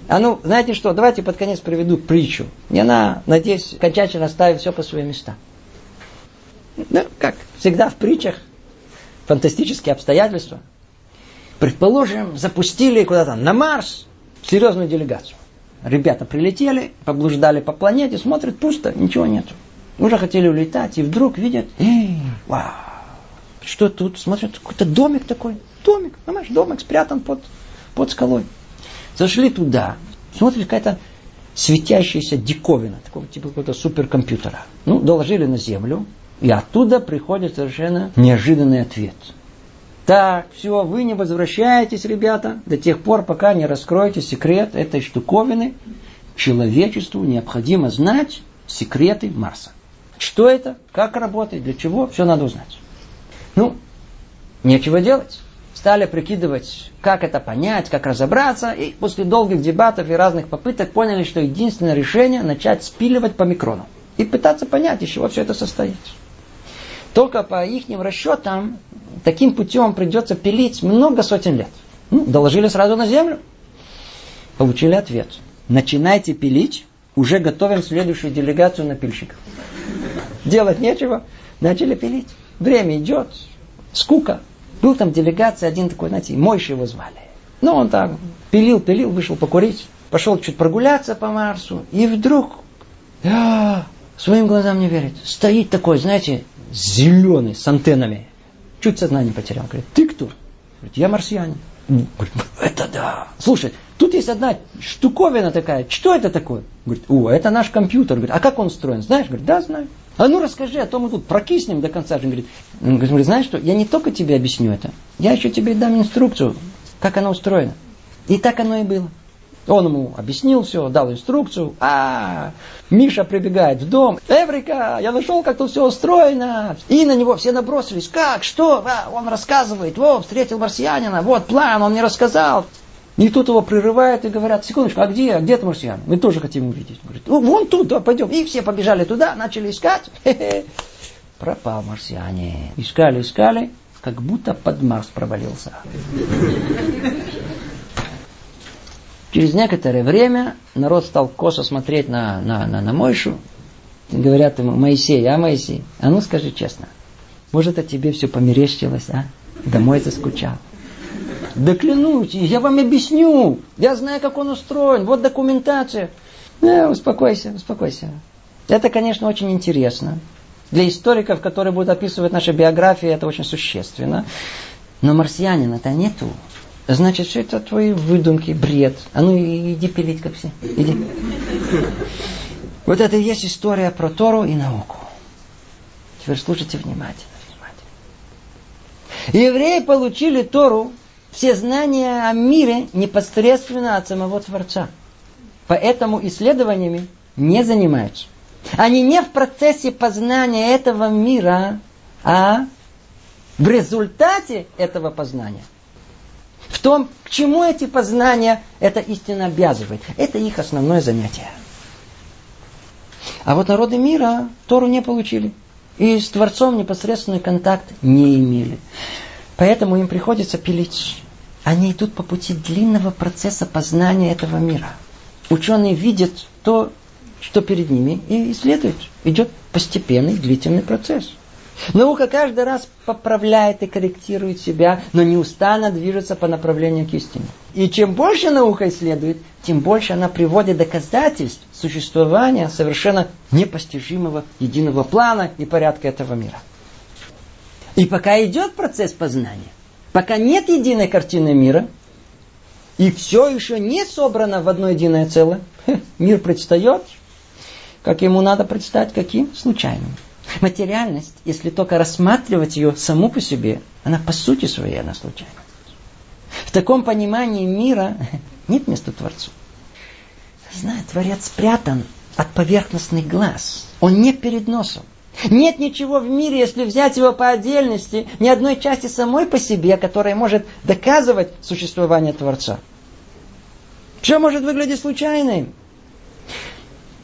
А ну, знаете что, давайте под конец приведу притчу. И она, надеюсь, окончательно ставит все по своим местам. Ну, как всегда в притчах, фантастические обстоятельства. Предположим, запустили куда-то на Марс серьезную делегацию. Ребята прилетели, поблуждали по планете, смотрят, пусто, ничего нет. Уже хотели улетать, и вдруг видят, эй, вау, что тут? Смотрят, какой-то домик такой. Домик, понимаешь, домик спрятан под, под скалой. Зашли туда, смотрят, какая-то светящаяся диковина, такого типа какого-то суперкомпьютера. Ну, доложили на Землю. И оттуда приходит совершенно неожиданный ответ. Так, все, вы не возвращаетесь, ребята, до тех пор, пока не раскроете секрет этой штуковины. Человечеству необходимо знать секреты Марса. Что это, как работает, для чего, все надо узнать. Ну, нечего делать. Стали прикидывать, как это понять, как разобраться, и после долгих дебатов и разных попыток поняли, что единственное решение начать спиливать по микрону и пытаться понять, из чего все это состоит. Только по их расчетам таким путем придется пилить много сотен лет. Ну, доложили сразу на землю. Получили ответ. Начинайте пилить, уже готовим следующую делегацию на пильщиков. Делать нечего, начали пилить. Время идет, скука. Был там делегация, один такой, знаете, Мойши его звали. Ну, он там пилил, пилил, вышел покурить, пошел чуть прогуляться по Марсу, и вдруг, а, своим глазам не верит, стоит такой, знаете, зеленый, с антеннами. Чуть сознание потерял. Говорит, ты кто? Говорит, я марсианин. Говорит, это да. Слушай, тут есть одна штуковина такая. Что это такое? Говорит, о, это наш компьютер. Говорит, а как он устроен? Знаешь? Говорит, да, знаю. А ну расскажи, а то мы тут прокиснем до конца. Он говорит, говорит, знаешь что, я не только тебе объясню это, я еще тебе дам инструкцию, как оно устроено. И так оно и было. Он ему объяснил все, дал инструкцию. А, Миша прибегает в дом. Эврика, я нашел, как тут все устроено. И на него все набросились. Как, что? А, он рассказывает. Вот, встретил марсианина. Вот план, он мне рассказал. И тут его прерывают и говорят, секундочку, а где, где ты марсиан? Мы тоже хотим увидеть. Говорит, ну, вон тут, да, пойдем. И все побежали туда, начали искать. Хе-хе. Пропал марсиане. Искали, искали, как будто под Марс провалился. Через некоторое время народ стал косо смотреть на, на, на, на Мойшу. Говорят ему, Моисей, а Моисей, а ну скажи честно, может, от тебе все померещилось, а? Домой заскучал. Да клянусь, я вам объясню. Я знаю, как он устроен. Вот документация. Э, успокойся, успокойся. Это, конечно, очень интересно. Для историков, которые будут описывать наши биографии, это очень существенно. Но марсианина-то нету. Значит, все это твои выдумки, бред. А ну иди пилить, как все. Иди. Вот это и есть история про Тору и науку. Теперь слушайте внимательно, внимательно. Евреи получили Тору все знания о мире непосредственно от самого Творца. Поэтому исследованиями не занимаются. Они не в процессе познания этого мира, а в результате этого познания. В том, к чему эти познания это истина обязывает. Это их основное занятие. А вот народы мира Тору не получили. И с Творцом непосредственный контакт не имели. Поэтому им приходится пилить они идут по пути длинного процесса познания этого мира. Ученые видят то, что перед ними, и исследуют. Идет постепенный, длительный процесс. Наука каждый раз поправляет и корректирует себя, но неустанно движется по направлению к истине. И чем больше наука исследует, тем больше она приводит доказательств существования совершенно непостижимого единого плана и порядка этого мира. И пока идет процесс познания, Пока нет единой картины мира, и все еще не собрано в одно единое целое, мир предстает, как ему надо предстать, каким? Случайным. Материальность, если только рассматривать ее саму по себе, она по сути своей, она случайна. В таком понимании мира нет места Творцу. Знаю, Творец спрятан от поверхностных глаз. Он не перед носом. Нет ничего в мире, если взять его по отдельности, ни одной части самой по себе, которая может доказывать существование Творца. Все может выглядеть случайным.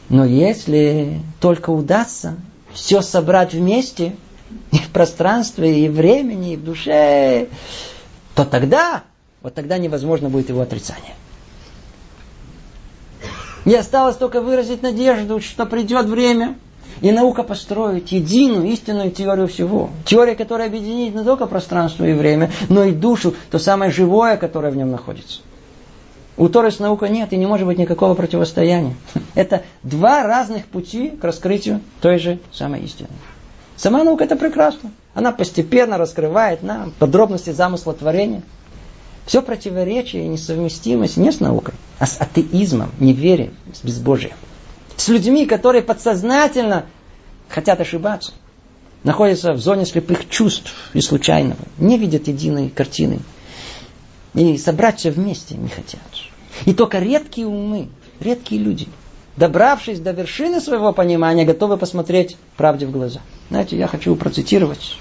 Но если только удастся все собрать вместе, и в пространстве, и времени, и в душе, то тогда, вот тогда невозможно будет его отрицание. Не осталось только выразить надежду, что придет время – и наука построит единую истинную теорию всего. Теория, которая объединит не только пространство и время, но и душу, то самое живое, которое в нем находится. У Торы с наукой нет и не может быть никакого противостояния. Это два разных пути к раскрытию той же самой истины. Сама наука это прекрасно. Она постепенно раскрывает нам подробности замысла творения. Все противоречие и несовместимость не с наукой, а с атеизмом, неверием, с безбожием с людьми, которые подсознательно хотят ошибаться. находятся в зоне слепых чувств и случайного, не видят единой картины. И собраться вместе не хотят. И только редкие умы, редкие люди, добравшись до вершины своего понимания, готовы посмотреть правде в глаза. Знаете, я хочу процитировать.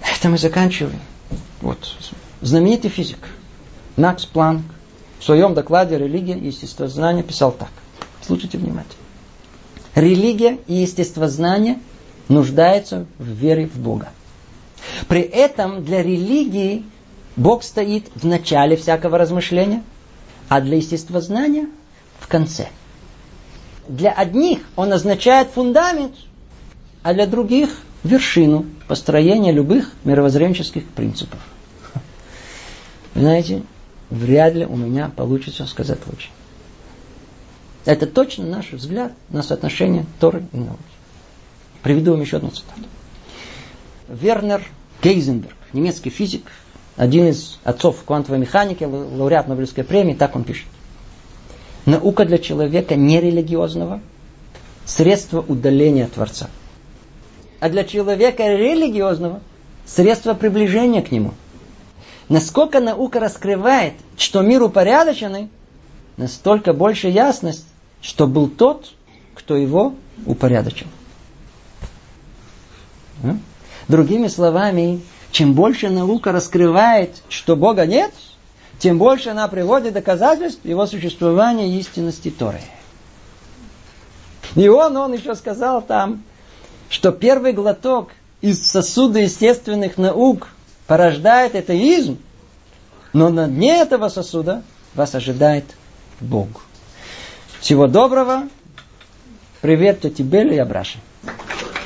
Это мы заканчиваем. Вот. Знаменитый физик Макс Планк в своем докладе «Религия и естествознание» писал так. Слушайте внимательно. Религия и естествознание нуждаются в вере в Бога. При этом для религии Бог стоит в начале всякого размышления, а для естествознания в конце. Для одних он означает фундамент, а для других вершину построения любых мировоззренческих принципов. Знаете, вряд ли у меня получится сказать лучше. Это точно наш взгляд на соотношение Торы и науки. Приведу вам еще одну цитату. Вернер Гейзенберг, немецкий физик, один из отцов квантовой механики, лауреат Нобелевской премии, так он пишет. Наука для человека нерелигиозного – средство удаления Творца. А для человека религиозного – средство приближения к нему. Насколько наука раскрывает, что мир упорядоченный, настолько больше ясность, что был тот, кто его упорядочил. Другими словами, чем больше наука раскрывает, что Бога нет, тем больше она приводит доказательств его существования и истинности Торы. И он, он еще сказал там, что первый глоток из сосуда естественных наук порождает атеизм, но на дне этого сосуда вас ожидает Бог. Всего доброго. Привет тете Белле и Абраше.